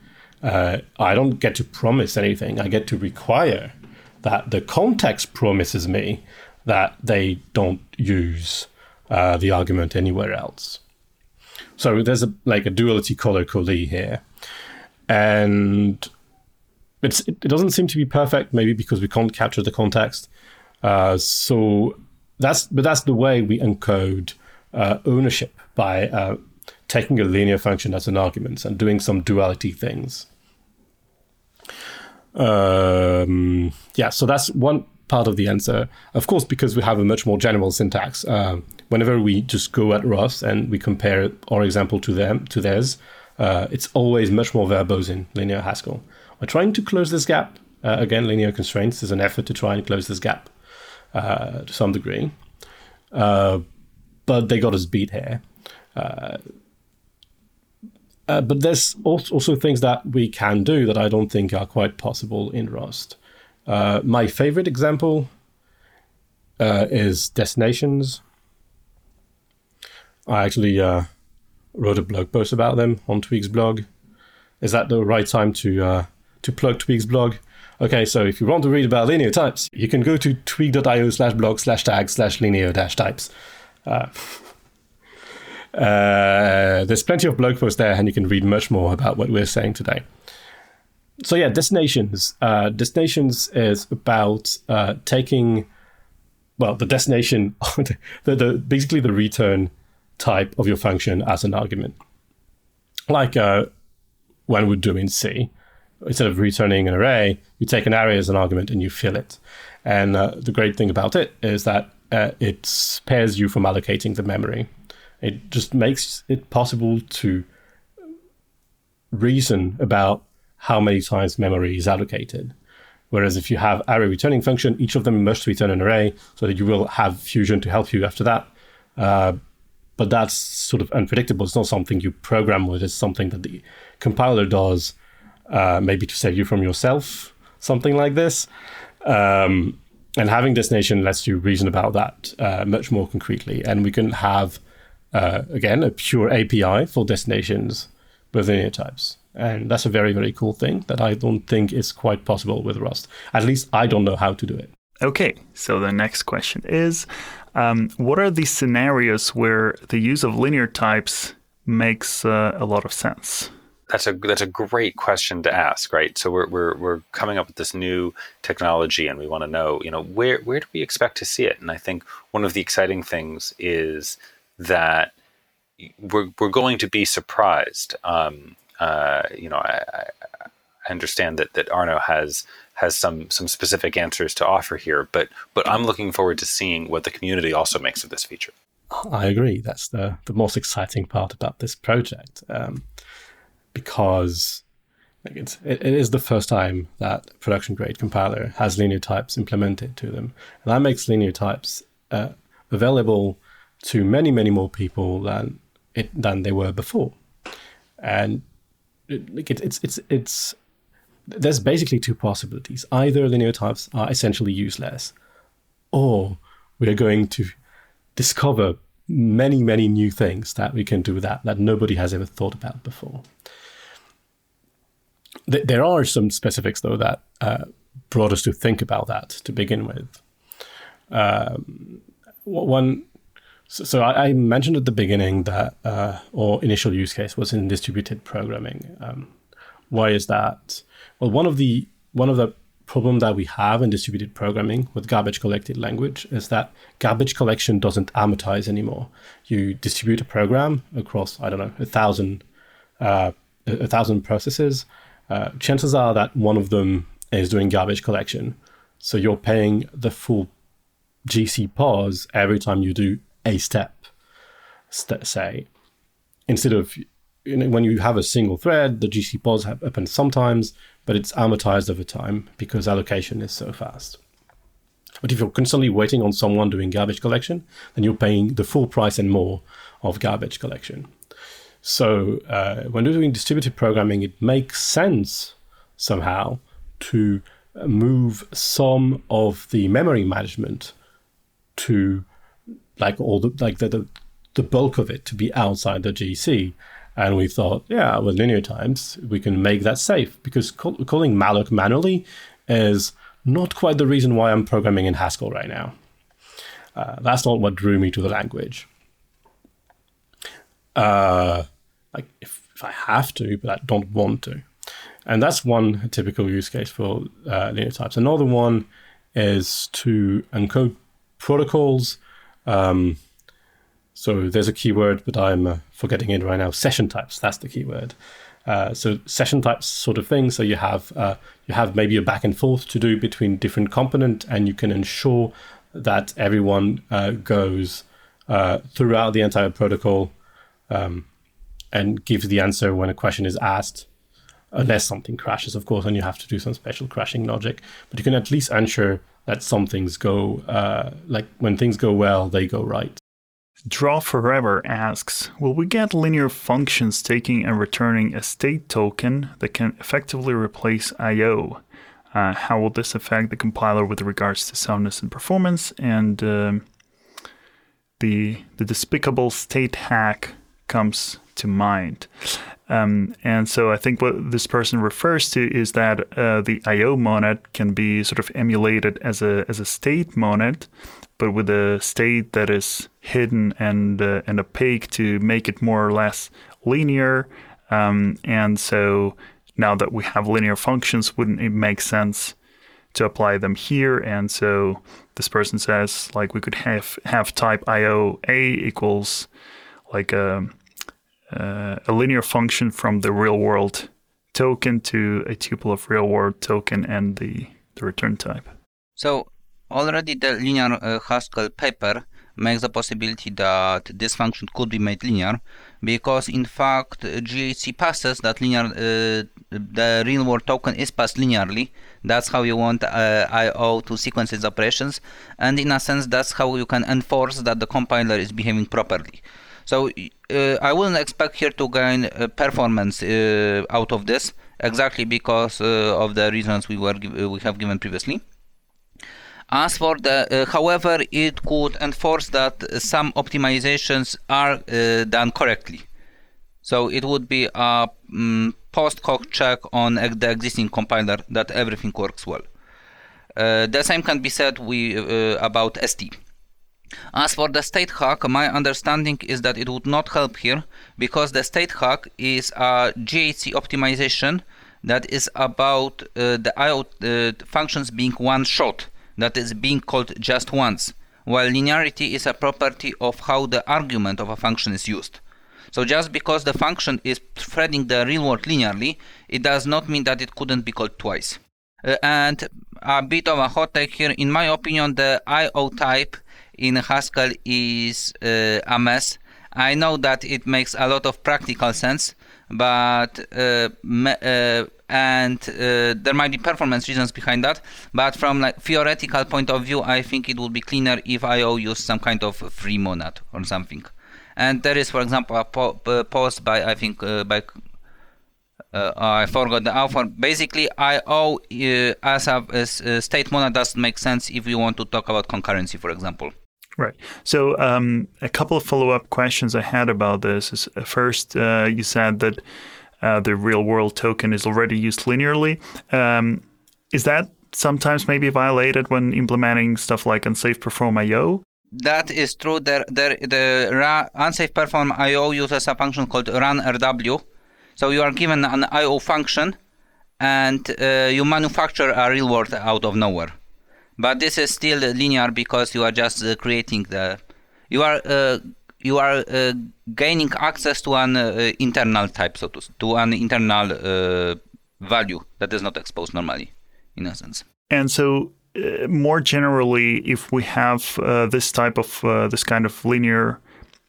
uh, I don't get to promise anything. I get to require that the context promises me that they don't use uh, the argument anywhere else. So there's a like a duality color here, and it, doesn't seem to be perfect. Maybe because we can't capture the context. Uh, so that's but that's the way we encode uh, ownership by uh, taking a linear function as an argument and doing some duality things. Um, yeah, so that's one part of the answer. Of course, because we have a much more general syntax. Uh, whenever we just go at Rust and we compare our example to them to theirs, uh, it's always much more verbose in linear Haskell. We're trying to close this gap. Uh, again, linear constraints is an effort to try and close this gap uh, to some degree. Uh, but they got us beat here. Uh, uh, but there's also things that we can do that I don't think are quite possible in Rust. Uh, my favorite example uh, is destinations. I actually uh, wrote a blog post about them on Tweag's blog. Is that the right time to uh, to plug Tweag's blog? Okay, so if you want to read about linear types, you can go to tweag.io slash blog slash tag slash linear dash types. Uh, there's plenty of blog posts there, and you can read much more about what we're saying today. So yeah, destinations. Uh, destinations is about uh, taking, well, the destination, the, the basically the return type of your function as an argument, like uh, when we do in C. Instead of returning an array, you take an array as an argument and you fill it. And uh, the great thing about it is that it spares you from allocating the memory. It just makes it possible to reason about how many times memory is allocated. Whereas if you have array returning function, each of them must return an array so that you will have fusion to help you after that. Uh, but that's sort of unpredictable. It's not something you program with. It's something that the compiler does, uh, maybe to save you from yourself, something like this. Um, and having destination lets you reason about that uh, much more concretely. And we can have, uh, again, a pure API for destinations with linear types. And that's a very, very cool thing that I don't think is quite possible with Rust. At least I don't know how to do it. Okay, so the next question is um, What are the scenarios where the use of linear types makes uh, a lot of sense? That's a that's a great question to ask, right? So we're we're we're coming up with this new technology, and we want to know, you know, where where do we expect to see it? And I think one of the exciting things is that we're we're going to be surprised. Um, uh, you know, I, I understand that that Arnaud has has some some specific answers to offer here, but but I'm looking forward to seeing what the community also makes of this feature. I agree. That's the the most exciting part about this project. Um, because it's, it, it is the first time that production grade compiler has linear types implemented to them. And that makes linear types uh, available to many, many more people than it than they were before. And like it, it's it's it's there's basically two possibilities. Either linear types are essentially useless, or we are going to discover many, many new things that we can do with that that nobody has ever thought about before. Th- there are some specifics, though, that uh, brought us to think about that to begin with. Um, one, so, so I, I, mentioned at the beginning that uh, our initial use case was in distributed programming. Um, why is that? Well, one of the one of the problem that we have in distributed programming with garbage collected language is that garbage collection doesn't amortize anymore. You distribute a program across, I don't know, a thousand, uh, a thousand processes. Uh, chances are that one of them is doing garbage collection. So you're paying the full GC pause every time you do a step, st- say, instead of you know, when you have a single thread, the GC pause happen sometimes, but it's amortized over time because allocation is so fast. But if you're constantly waiting on someone doing garbage collection, then you're paying the full price and more of garbage collection. So uh, when you're doing distributed programming, it makes sense somehow to move some of the memory management to like all the like the, the, the bulk of it to be outside the GC and we thought, yeah, with linear times, we can make that safe because call, calling malloc manually is not quite the reason why I'm programming in Haskell right now. Uh, that's not what drew me to the language. Uh, like if, if I have to, but I don't want to. And that's one typical use case for uh, linear types. Another one is to encode protocols. Um, so there's a keyword, but I'm uh, forgetting it right now. Session types. That's the keyword. Uh, so session types sort of thing. So you have uh, you have maybe a back and forth to do between different component, and you can ensure that everyone uh, goes uh, throughout the entire protocol um, and gives the answer when a question is asked, unless something crashes, of course, and you have to do some special crashing logic. But you can at least ensure that some things go uh, like when things go well, they go right. Draw Forever asks Will we get linear functions taking and returning a state token that can effectively replace I.O.? Uh, how will this affect the compiler with regards to soundness and performance? And um, the, the despicable state hack comes to mind. Um, and so I think what this person refers to is that uh, the I/O monad can be sort of emulated as a as a state monad, but with a state that is hidden and uh, and opaque to make it more or less linear. Um, and so now that we have linear functions, wouldn't it make sense to apply them here? And so this person says like we could have have type IO A equals like a uh, a linear function from the real world token to a tuple of real world token and the the return type. So Already the linear uh, Haskell paper makes the possibility that this function could be made linear because in fact GHC passes that linear uh, the real world token is passed linearly. That's how you want uh, IO to sequence its operations. And in a sense that's how you can enforce that the compiler is behaving properly so uh, I wouldn't expect here to gain uh, performance uh, out of this exactly because of the reasons we were we have given previously as for the, uh, however, it could enforce that some optimizations are uh, done correctly. So it would be a um, post-hoc check on the existing compiler that everything works well. The same can be said we, about ST. As for the state hack, my understanding is that it would not help here because the state hack is a GHC optimization that is about uh, the IO uh, functions being one shot that is being called just once, while linearity is a property of how the argument of a function is used. So just because the function is threading the real world linearly, it does not mean that it couldn't be called twice. Uh, and a bit of a hot take here, in my opinion, the IO type in Haskell is uh, a mess. I know that it makes a lot of practical sense, but uh, uh, and there might be performance reasons behind that but from like theoretical point of view i think it would be cleaner if io used some kind of free monad or something and there is for example a po- post by i think by uh, I forgot the author. Basically, I/O uh, as a, as a state monad doesn't make sense if you want to talk about concurrency, for example. Right. So, um, a couple of follow up questions I had about this is uh, first, uh, you said that uh, the real world token is already used linearly. Um, is that sometimes maybe violated when implementing stuff like unsafe perform IO? That is true. The, the, the unsafe perform IO uses a function called run RW. So you are given an IO function and uh, you manufacture a real world out of nowhere. But this is still linear because you are just uh, creating the, you are uh, you are uh, gaining access to an internal type, so to to an internal value that is not exposed normally, in essence. And so, uh, more generally, if we have uh, this type of uh, this kind of linear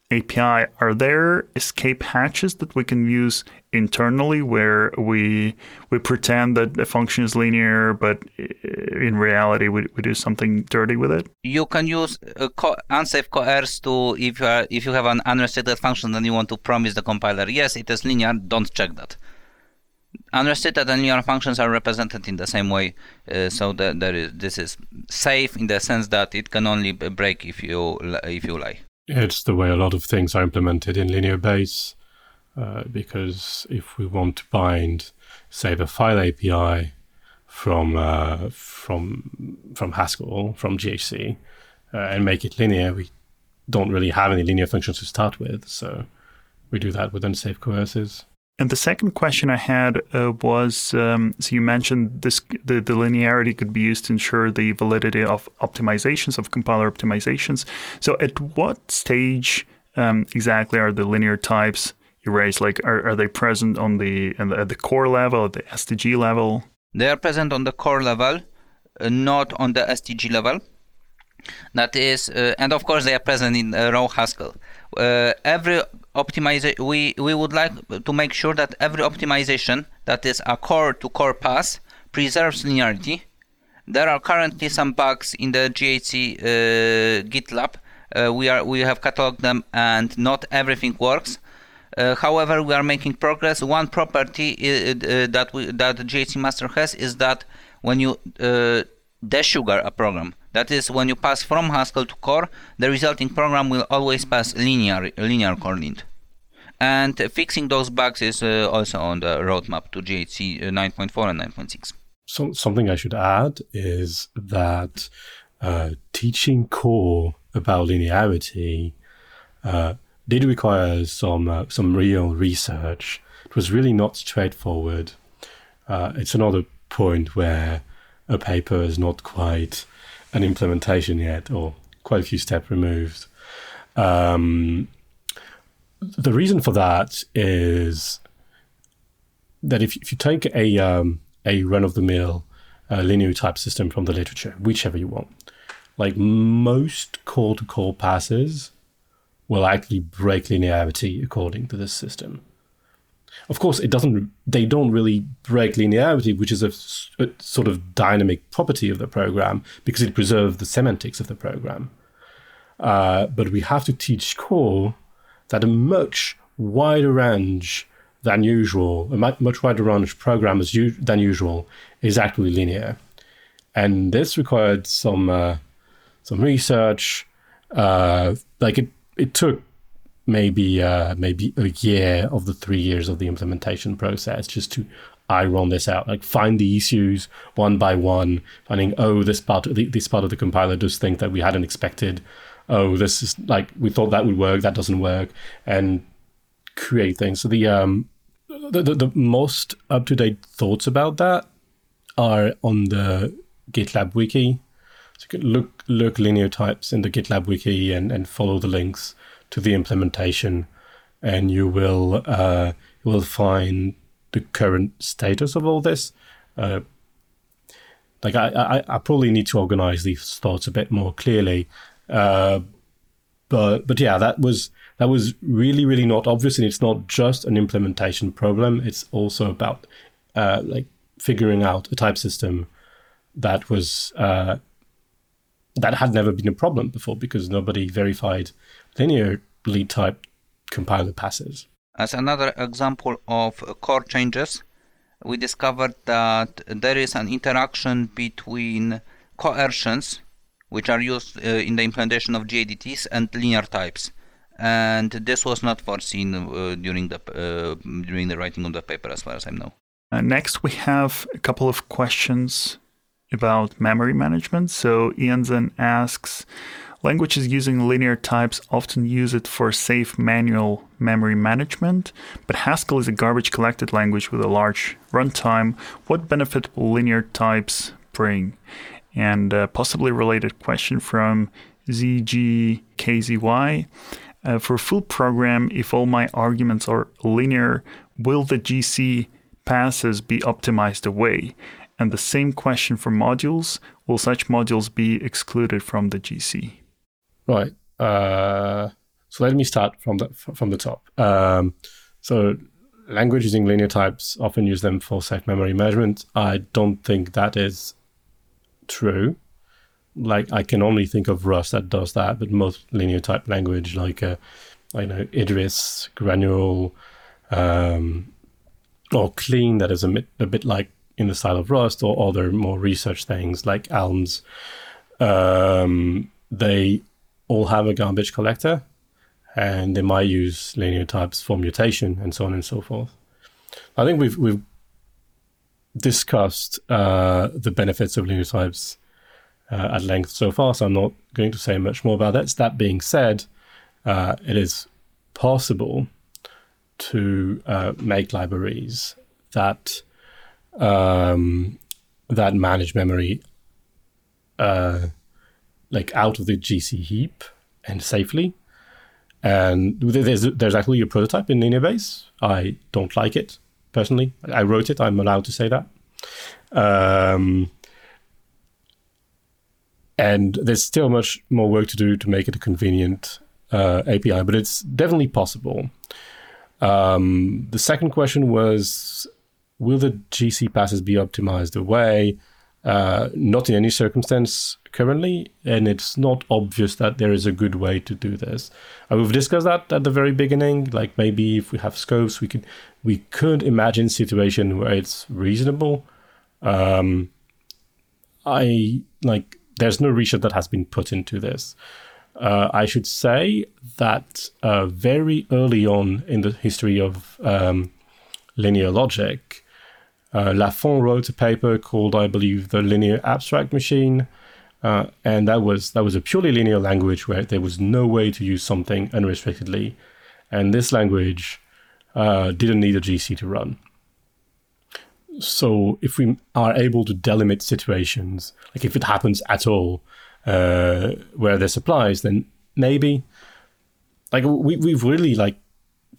API, are there escape hatches that we can use internally where we we pretend that the function is linear, but in reality we, we do something dirty with it? You can use co- unsafe coerce to if you are if you have an unrestricted function and you want to promise the compiler yes it is linear. Don't check that. Unrestricted and linear functions are represented in the same way, uh, so that there is this is safe in the sense that it can only break if you if you lie. It's the way a lot of things are implemented in linear base, uh, because if we want to bind, say, the file API from uh, from from Haskell from GHC uh, and make it linear, we don't really have any linear functions to start with, so we do that with unsafe coerces. And the second question I had uh, was um, so you mentioned this the, the linearity could be used to ensure the validity of optimizations of compiler optimizations. So at what stage um, exactly are the linear types erased? Like are, are they present on the, at the core level, at the STG level? They are present on the core level, uh, not on the STG level. That is, uh, and of course they are present in uh, raw Haskell. Uh, every we, we would like to make sure that every optimization that is a core to core pass preserves linearity. There are currently some bugs in the GHC uh, GitLab. Uh, we are we have cataloged them, and not everything works. Uh, however, we are making progress. One property uh, that we, that GHC master has is that when you uh, desugar a program, that is, when you pass from Haskell to core, the resulting program will always pass linear linear core lint. And fixing those bugs is uh, also on the roadmap to GHC 9.4 uh, and 9.6. So, something I should add is that uh, teaching core about linearity uh, did require some uh, some real research. It was really not straightforward. Uh, it's another point where a paper is not quite an implementation yet, or quite a few steps removed. Um, the reason for that is that if, if you take a um, a run of the mill uh, linear type system from the literature, whichever you want, like most core to core passes will actually break linearity according to this system. Of course, it doesn't. They don't really break linearity, which is a, a, sort of dynamic property of the program because it preserves the semantics of the program. Uh, but we have to teach core that a much wider range than usual, a much wider range program u- than usual, is actually linear, and this required some uh, some research. Uh, like it, it took maybe uh, maybe a year of the three years of the implementation process just to iron this out, like find the issues one by one, finding oh this part of the, this part of the compiler does things that we hadn't expected. Oh, this is like we thought that would work, that doesn't work, and create things. So the um the, the, the most up to date thoughts about that are on the GitLab wiki. So you can look look linear types in the GitLab wiki and, and follow the links to the implementation, and you will uh, you will find the current status of all this. Uh, like I, I, I probably need to organize these thoughts a bit more clearly, uh, but but yeah, that was that was really really not obvious, and it's not just an implementation problem. It's also about uh, like figuring out a type system that was uh, that had never been a problem before because nobody verified linearly typed compiler passes. As another example of core changes, we discovered that there is an interaction between coercions, which are used uh, in the implementation of GADTs, and linear types. And this was not foreseen uh, during the uh, during the writing of the paper, as far as I know. Next, we have a couple of questions about memory management. So Ian then asks, Languages using linear types often use it for safe manual memory management, but Haskell is a garbage collected language with a large runtime. What benefit will linear types bring? And a possibly related question from ZGKZY. Uh, for a full program, if all my arguments are linear, will the GC passes be optimized away? And the same question for modules will such modules be excluded from the GC? Right. Uh, so let me start from the from the top. Um, so language using linear types often use them for safe memory management. I don't think that is true. Like I can only think of Rust that does that, but most linear type language like uh, I know Idris, Granule, um, or Clean that is a bit, a bit like in the style of Rust or other more research things like Alms. um, they all have a garbage collector and they might use linear types for mutation and so on and so forth. I think we've we've discussed uh, the benefits of linear types uh, at length so far, so I'm not going to say much more about that. That being said, uh, it is possible to uh, make libraries that um, that manage memory uh, like out of the GC heap and safely. And there's there's actually a prototype in linear-base. I don't like it personally. I wrote it. I'm allowed to say that. Um, and there's still much more work to do to make it a convenient uh, API, but it's definitely possible. Um, the second question was will the GC passes be optimized away? Uh, not in any circumstance currently, and it's not obvious that there is a good way to do this. Uh, we've discussed that at the very beginning. Like maybe if we have scopes, we could we could imagine situation where it's reasonable. Um, I like there's no research that has been put into this. Uh, I should say that uh, very early on in the history of um, linear logic, uh, Lafont wrote a paper called, I believe, the Linear Abstract Machine, uh, and that was that was a purely linear language where there was no way to use something unrestrictedly, and this language uh, didn't need a GC to run. So if we are able to delimit situations, like if it happens at all, uh, where this applies, then maybe, like we we've really like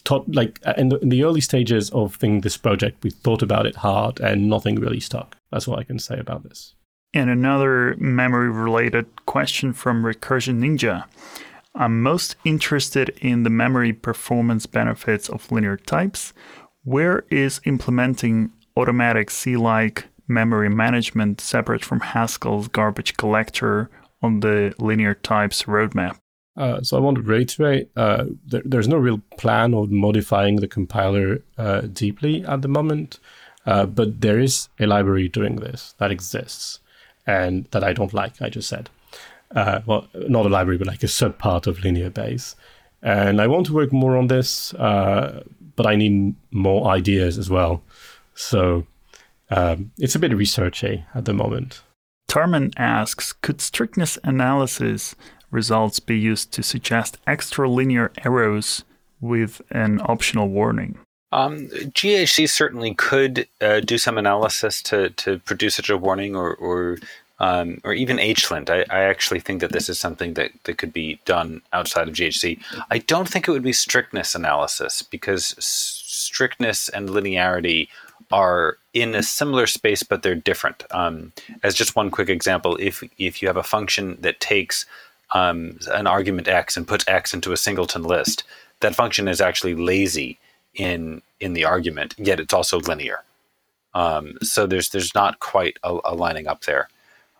taught like uh, in the, in the early stages of thing this project we thought about it hard and nothing really stuck. That's what i can say about this. And another memory related question from recursion ninja i'm most interested in the memory performance benefits of linear types where is implementing automatic c-like memory management separate from haskell's garbage collector on the linear types roadmap uh, so I want to reiterate, uh, there, there's no real plan of modifying the compiler uh, deeply at the moment, uh, but there is a library doing this that exists and that I don't like, I just said. Uh, well, not a library, but like a subpart of linear-base. And I want to work more on this, uh, but I need more ideas as well. So um, it's a bit researchy at the moment. Tarman asks Could strictness analysis results be used to suggest extra linear errors with an optional warning? Um, GHC certainly could uh, do some analysis to, to produce such a warning or, or um, or even HLint. I, I, actually think that this is something that, that could be done outside of GHC. I don't think it would be strictness analysis because strictness and linearity are in a similar space, but they're different. Um, as just one quick example, if if you have a function that takes um, an argument x and puts x into a singleton list, that function is actually lazy in in the argument, yet it's also linear. Um, so there's there's not quite a, a lining up there.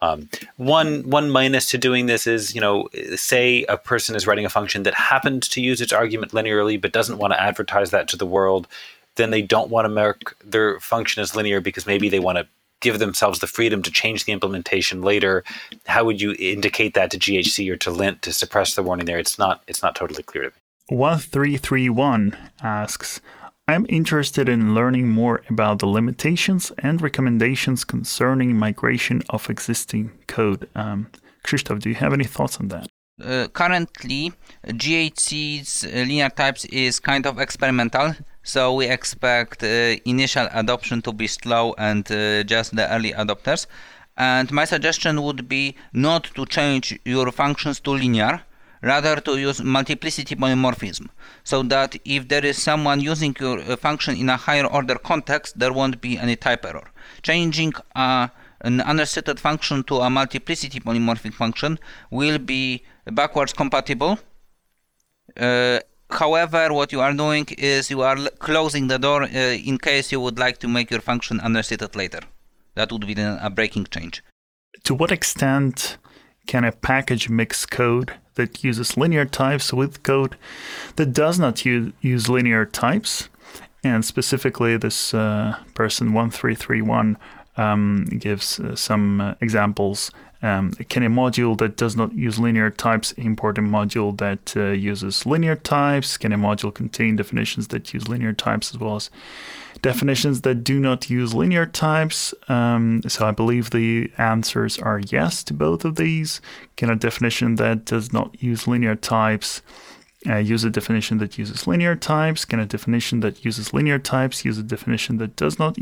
Um, one one minus to doing this is, you know, say a person is writing a function that happens to use its argument linearly, but doesn't want to advertise that to the world. Then they don't want to mark their function as linear because maybe they want to give themselves the freedom to change the implementation later. How would you indicate that to GHC or to lint to suppress the warning there? It's not it's not totally clear to me. 1331 asks, I'm interested in learning more about the limitations and recommendations concerning migration of existing code. Um, Krzysztof, do you have any thoughts on that? Uh, currently, GHC's uh, linear types is kind of experimental, so we expect uh, initial adoption to be slow and uh, just the early adopters. And my suggestion would be not to change your functions to linear, rather to use multiplicity polymorphism, so that if there is someone using your uh, function in a higher order context, there won't be any type error. Changing uh, an unrestricted function to a multiplicity polymorphic function will be backwards compatible. Uh, however, what you are doing is you are closing the door uh, in case you would like to make your function unrestricted later. That would be then a breaking change. To what extent can a package mix code that uses linear types with code that does not use, use linear types? And specifically, this uh, person 1331 um, gives uh, some uh, examples. Um, can a module that does not use linear types import a module that uh, uses linear types? Can a module contain definitions that use linear types as well as definitions that do not use linear types? Um, so I believe the answers are yes to both of these. Can a definition that does not use linear types uh, use a definition that uses linear types? Can a definition that uses linear types use a definition that does not?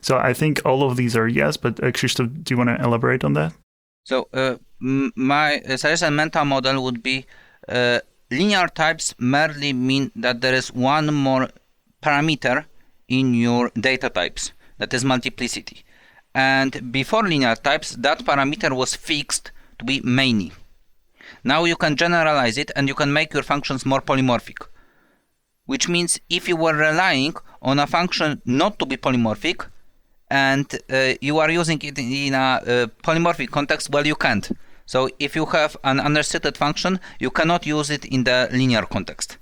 so I think all of these are yes, but uh, Krzysztof, do you want to elaborate on that? So uh, my suggested mental model would be uh, linear types merely mean that there is one more parameter in your data types, that is multiplicity. And before linear types, that parameter was fixed to be many. Now you can generalize it and you can make your functions more polymorphic. Which means if you were relying on a function not to be polymorphic and uh, you are using it in a uh, polymorphic context, well, you can't. So if you have an unrestricted function, you cannot use it in the linear context.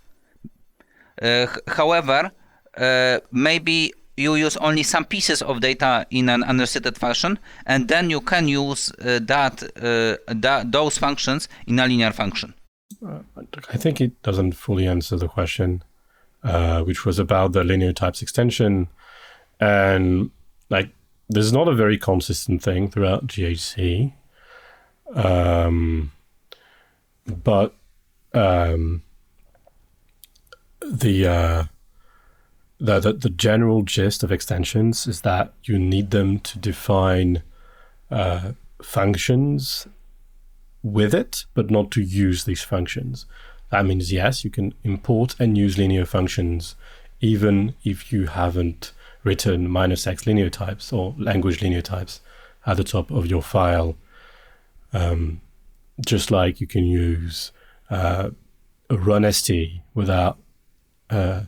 Uh, however, uh, maybe you use only some pieces of data in an unrestricted fashion, and then you can use uh, that, uh, that those functions in a linear function. Uh, I think it doesn't fully answer the question, uh, which was about the linear types extension, and like there's not a very consistent thing throughout GHC, um, but um, the the, the, the general gist of extensions is that you need them to define uh, functions with it, but not to use these functions. That means yes, you can import and use linear functions, even if you haven't written minus x linear types or language linear types at the top of your file. Um, just like you can use uh, runST without uh,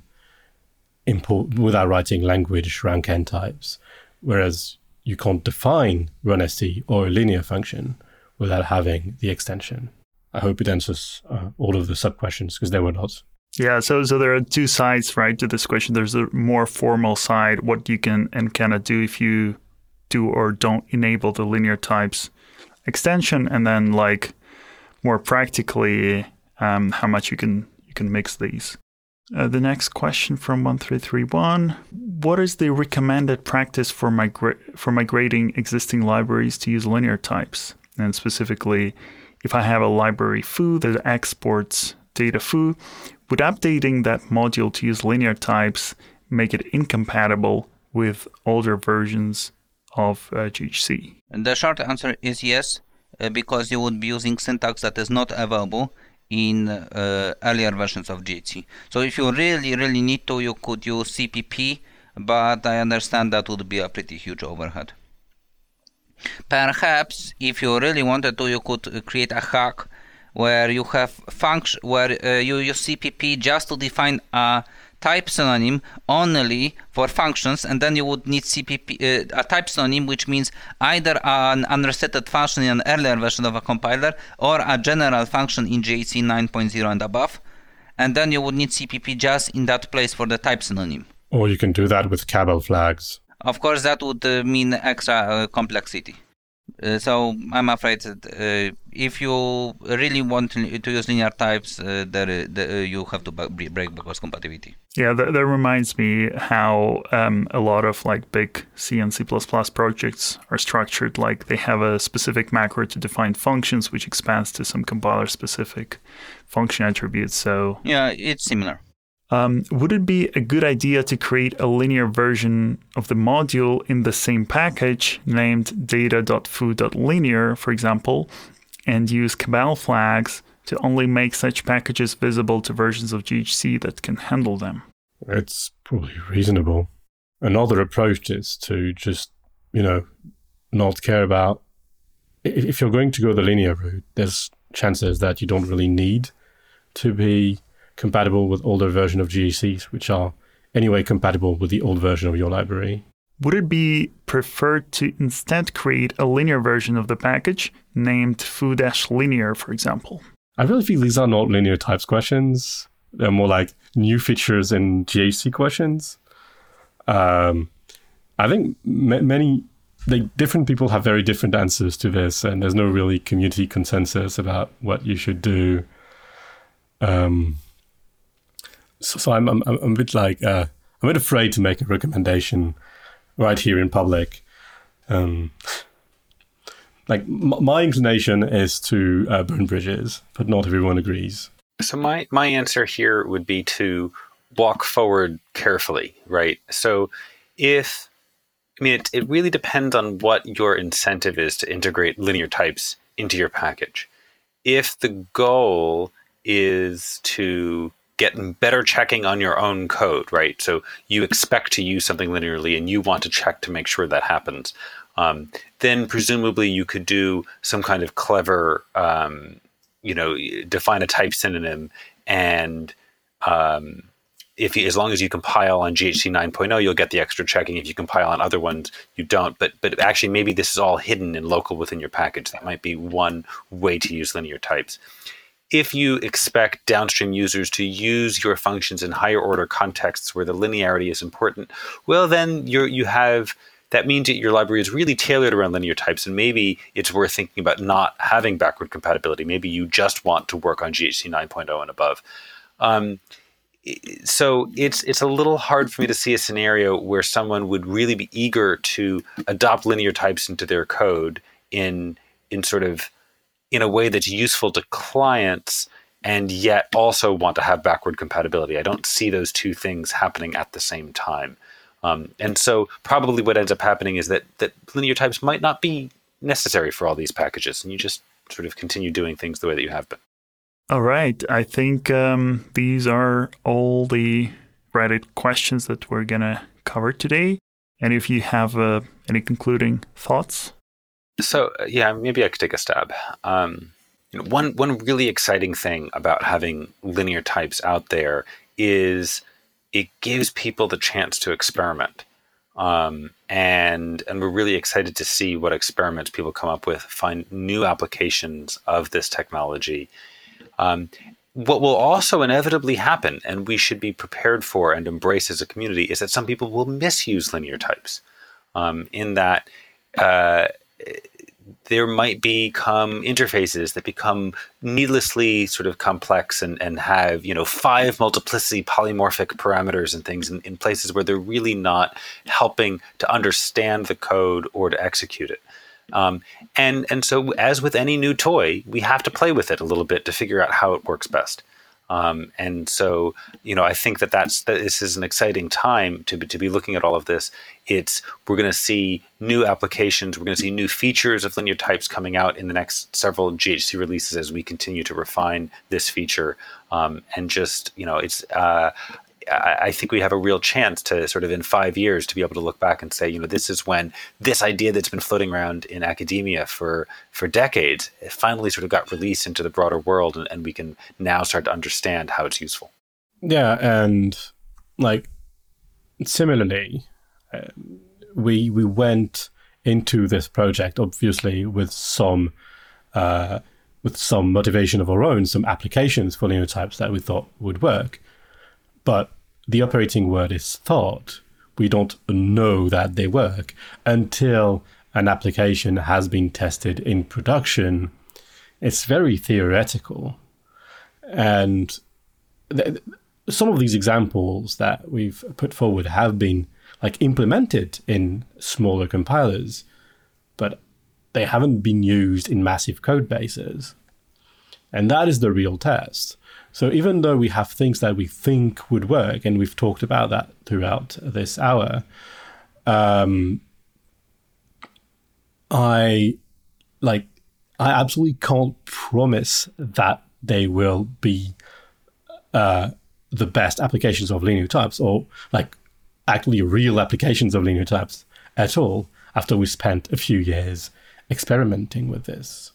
import without writing language rank n types, whereas you can't define runST or a linear function without having the extension. I hope it answers uh, all of the sub questions because there were not. Yeah, so so there are two sides, right, to this question. There's a more formal side, what you can and cannot do if you do or don't enable the linear types extension, and then like more practically, um, how much you can you can mix these. Uh, the next question from 1331 What is the recommended practice for, migra- for migrating existing libraries to use linear types? And specifically, if I have a library foo that exports data foo, would updating that module to use linear types make it incompatible with older versions of uh, GHC? The short answer is yes, uh, because you would be using syntax that is not available in uh, earlier versions of GHC. So if you really, really need to, you could use CPP, but I understand that would be a pretty huge overhead. Perhaps if you really wanted to, you could create a hack where you have function where uh, you use CPP just to define a type synonym only for functions, and then you would need CPP, uh, a type synonym, which means either an unrestricted function in an earlier version of a compiler or a general function in GHC 9.0 and above. And then you would need CPP just in that place for the type synonym. Or you can do that with Cabal flags. Of course, that would uh, mean extra uh, complexity. Uh, so I'm afraid that uh, if you really want to, to use linear types, uh, there, there, you have to break backwards compatibility. Yeah, that, that reminds me how um, a lot of like big C and C++ projects are structured. Like they have a specific macro to define functions, which expands to some compiler-specific function attributes. So yeah, it's similar. Um, would it be a good idea to create a linear version of the module in the same package named data.foo.linear, for example, and use Cabal flags to only make such packages visible to versions of GHC that can handle them? It's probably reasonable. Another approach is to just, you know, not care about. If you're going to go the linear route, there's chances that you don't really need to be compatible with older version of GHCs, which are anyway compatible with the old version of your library. Would it be preferred to instead create a linear version of the package named foo-linear, for example? I really feel these are not linear types questions. They're more like new features in GHC questions. Um, I think m- many like different people have very different answers to this, and there's no really community consensus about what you should do. Um, so, so I'm, I'm, I'm a bit like uh, I'm a bit afraid to make a recommendation right here in public. Um, like m- my inclination is to uh, burn bridges, but not everyone agrees. So my my answer here would be to walk forward carefully, right? So if I mean it, it really depends on what your incentive is to integrate linear types into your package. If the goal is to getting better checking on your own code, right? So you expect to use something linearly and you want to check to make sure that happens. Um, then presumably you could do some kind of clever, um, you know, define a type synonym and um, if you, as long as you compile on GHC 9.0, you'll get the extra checking. If you compile on other ones, you don't. But but actually, maybe this is all hidden and local within your package. That might be one way to use linear types if you expect downstream users to use your functions in higher order contexts where the linearity is important, well, then you you have that means that your library is really tailored around linear types, and maybe it's worth thinking about not having backward compatibility. Maybe you just want to work on GHC 9.0 and above. Um, so it's it's a little hard for me to see a scenario where someone would really be eager to adopt linear types into their code in in sort of in a way that's useful to clients and yet also want to have backward compatibility. I don't see those two things happening at the same time. Um, and so probably what ends up happening is that that linear types might not be necessary for all these packages, and you just sort of continue doing things the way that you have been. All right. I think um, these are all the Reddit questions that we're to cover today. And if you have uh, any concluding thoughts? So uh, yeah, maybe I could take a stab. Um, you know, one one really exciting thing about having linear types out there is it gives people the chance to experiment. Um, and and we're really excited to see what experiments people come up with, find new applications of this technology. Um, what will also inevitably happen, and we should be prepared for and embrace as a community, is that some people will misuse linear types. Um, in that uh, there might become interfaces that become needlessly sort of complex and, and have you know five multiplicity polymorphic parameters and things in, in places where they're really not helping to understand the code or to execute it. Um, and and so as with any new toy we have to play with it a little bit to figure out how it works best um, and so, you know, I think that that's that this is an exciting time to be, to be looking at all of this. It's we're going to see new applications, we're going to see new features of linear types coming out in the next several GHC releases as we continue to refine this feature. Um, and just you know, it's uh, I, think we have a real chance to sort of in five years to be able to look back and say, you know, this is when this idea that's been floating around in academia for for decades finally sort of got released into the broader world, and, and we can now start to understand how it's useful. Yeah, and like similarly, uh, we we went into this project obviously with some. Uh, with some motivation of our own, some applications for linear types that we thought would work. But the operating word is thought. We don't know that they work until an application has been tested in production, it's very theoretical. And th- some of these examples that we've put forward have been like implemented in smaller compilers, but they haven't been used in massive code bases. And that is the real test. So even though we have things that we think would work, and we've talked about that throughout this hour, um, I like I absolutely can't promise that they will be uh, the best applications of linear types or like actually real applications of linear types at all after we spent a few years experimenting with this.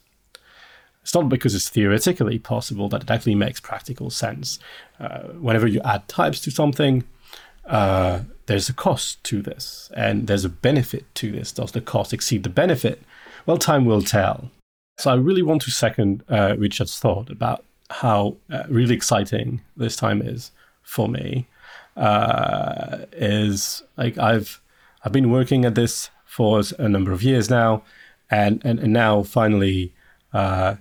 It's not because it's theoretically possible that it actually makes practical sense. Uh, whenever you add types to something, uh, there's a cost to this and there's a benefit to this. Does the cost exceed the benefit? Well, time will tell. So I really want to second uh, Richard's thought about how uh, really exciting this time is for me. Uh, is like I've I've been working at this for a number of years now, and and, and now finally uh,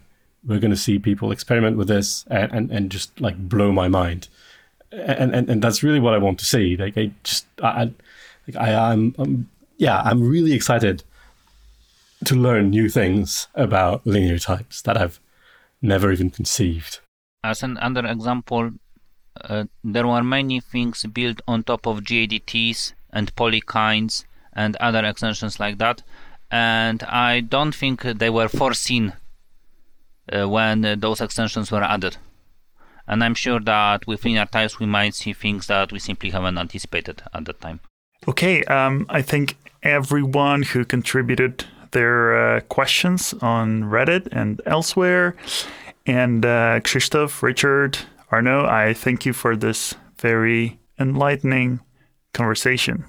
we're going to see people experiment with this and, and, and just like blow my mind, and, and and that's really what I want to see. Like I just I like I am I'm, yeah I'm really excited to learn new things about linear types that I've never even conceived. As another example, uh, there were many things built on top of GADTs and PolyKinds and other extensions like that, and I don't think they were foreseen when uh, those extensions were added. And I'm sure that with linear types we might see things that we simply haven't anticipated at that time. Okay, um, I think everyone who contributed their uh, questions on Reddit and elsewhere. And uh, Krzysztof, Richard, Arnaud, I thank you for this very enlightening conversation.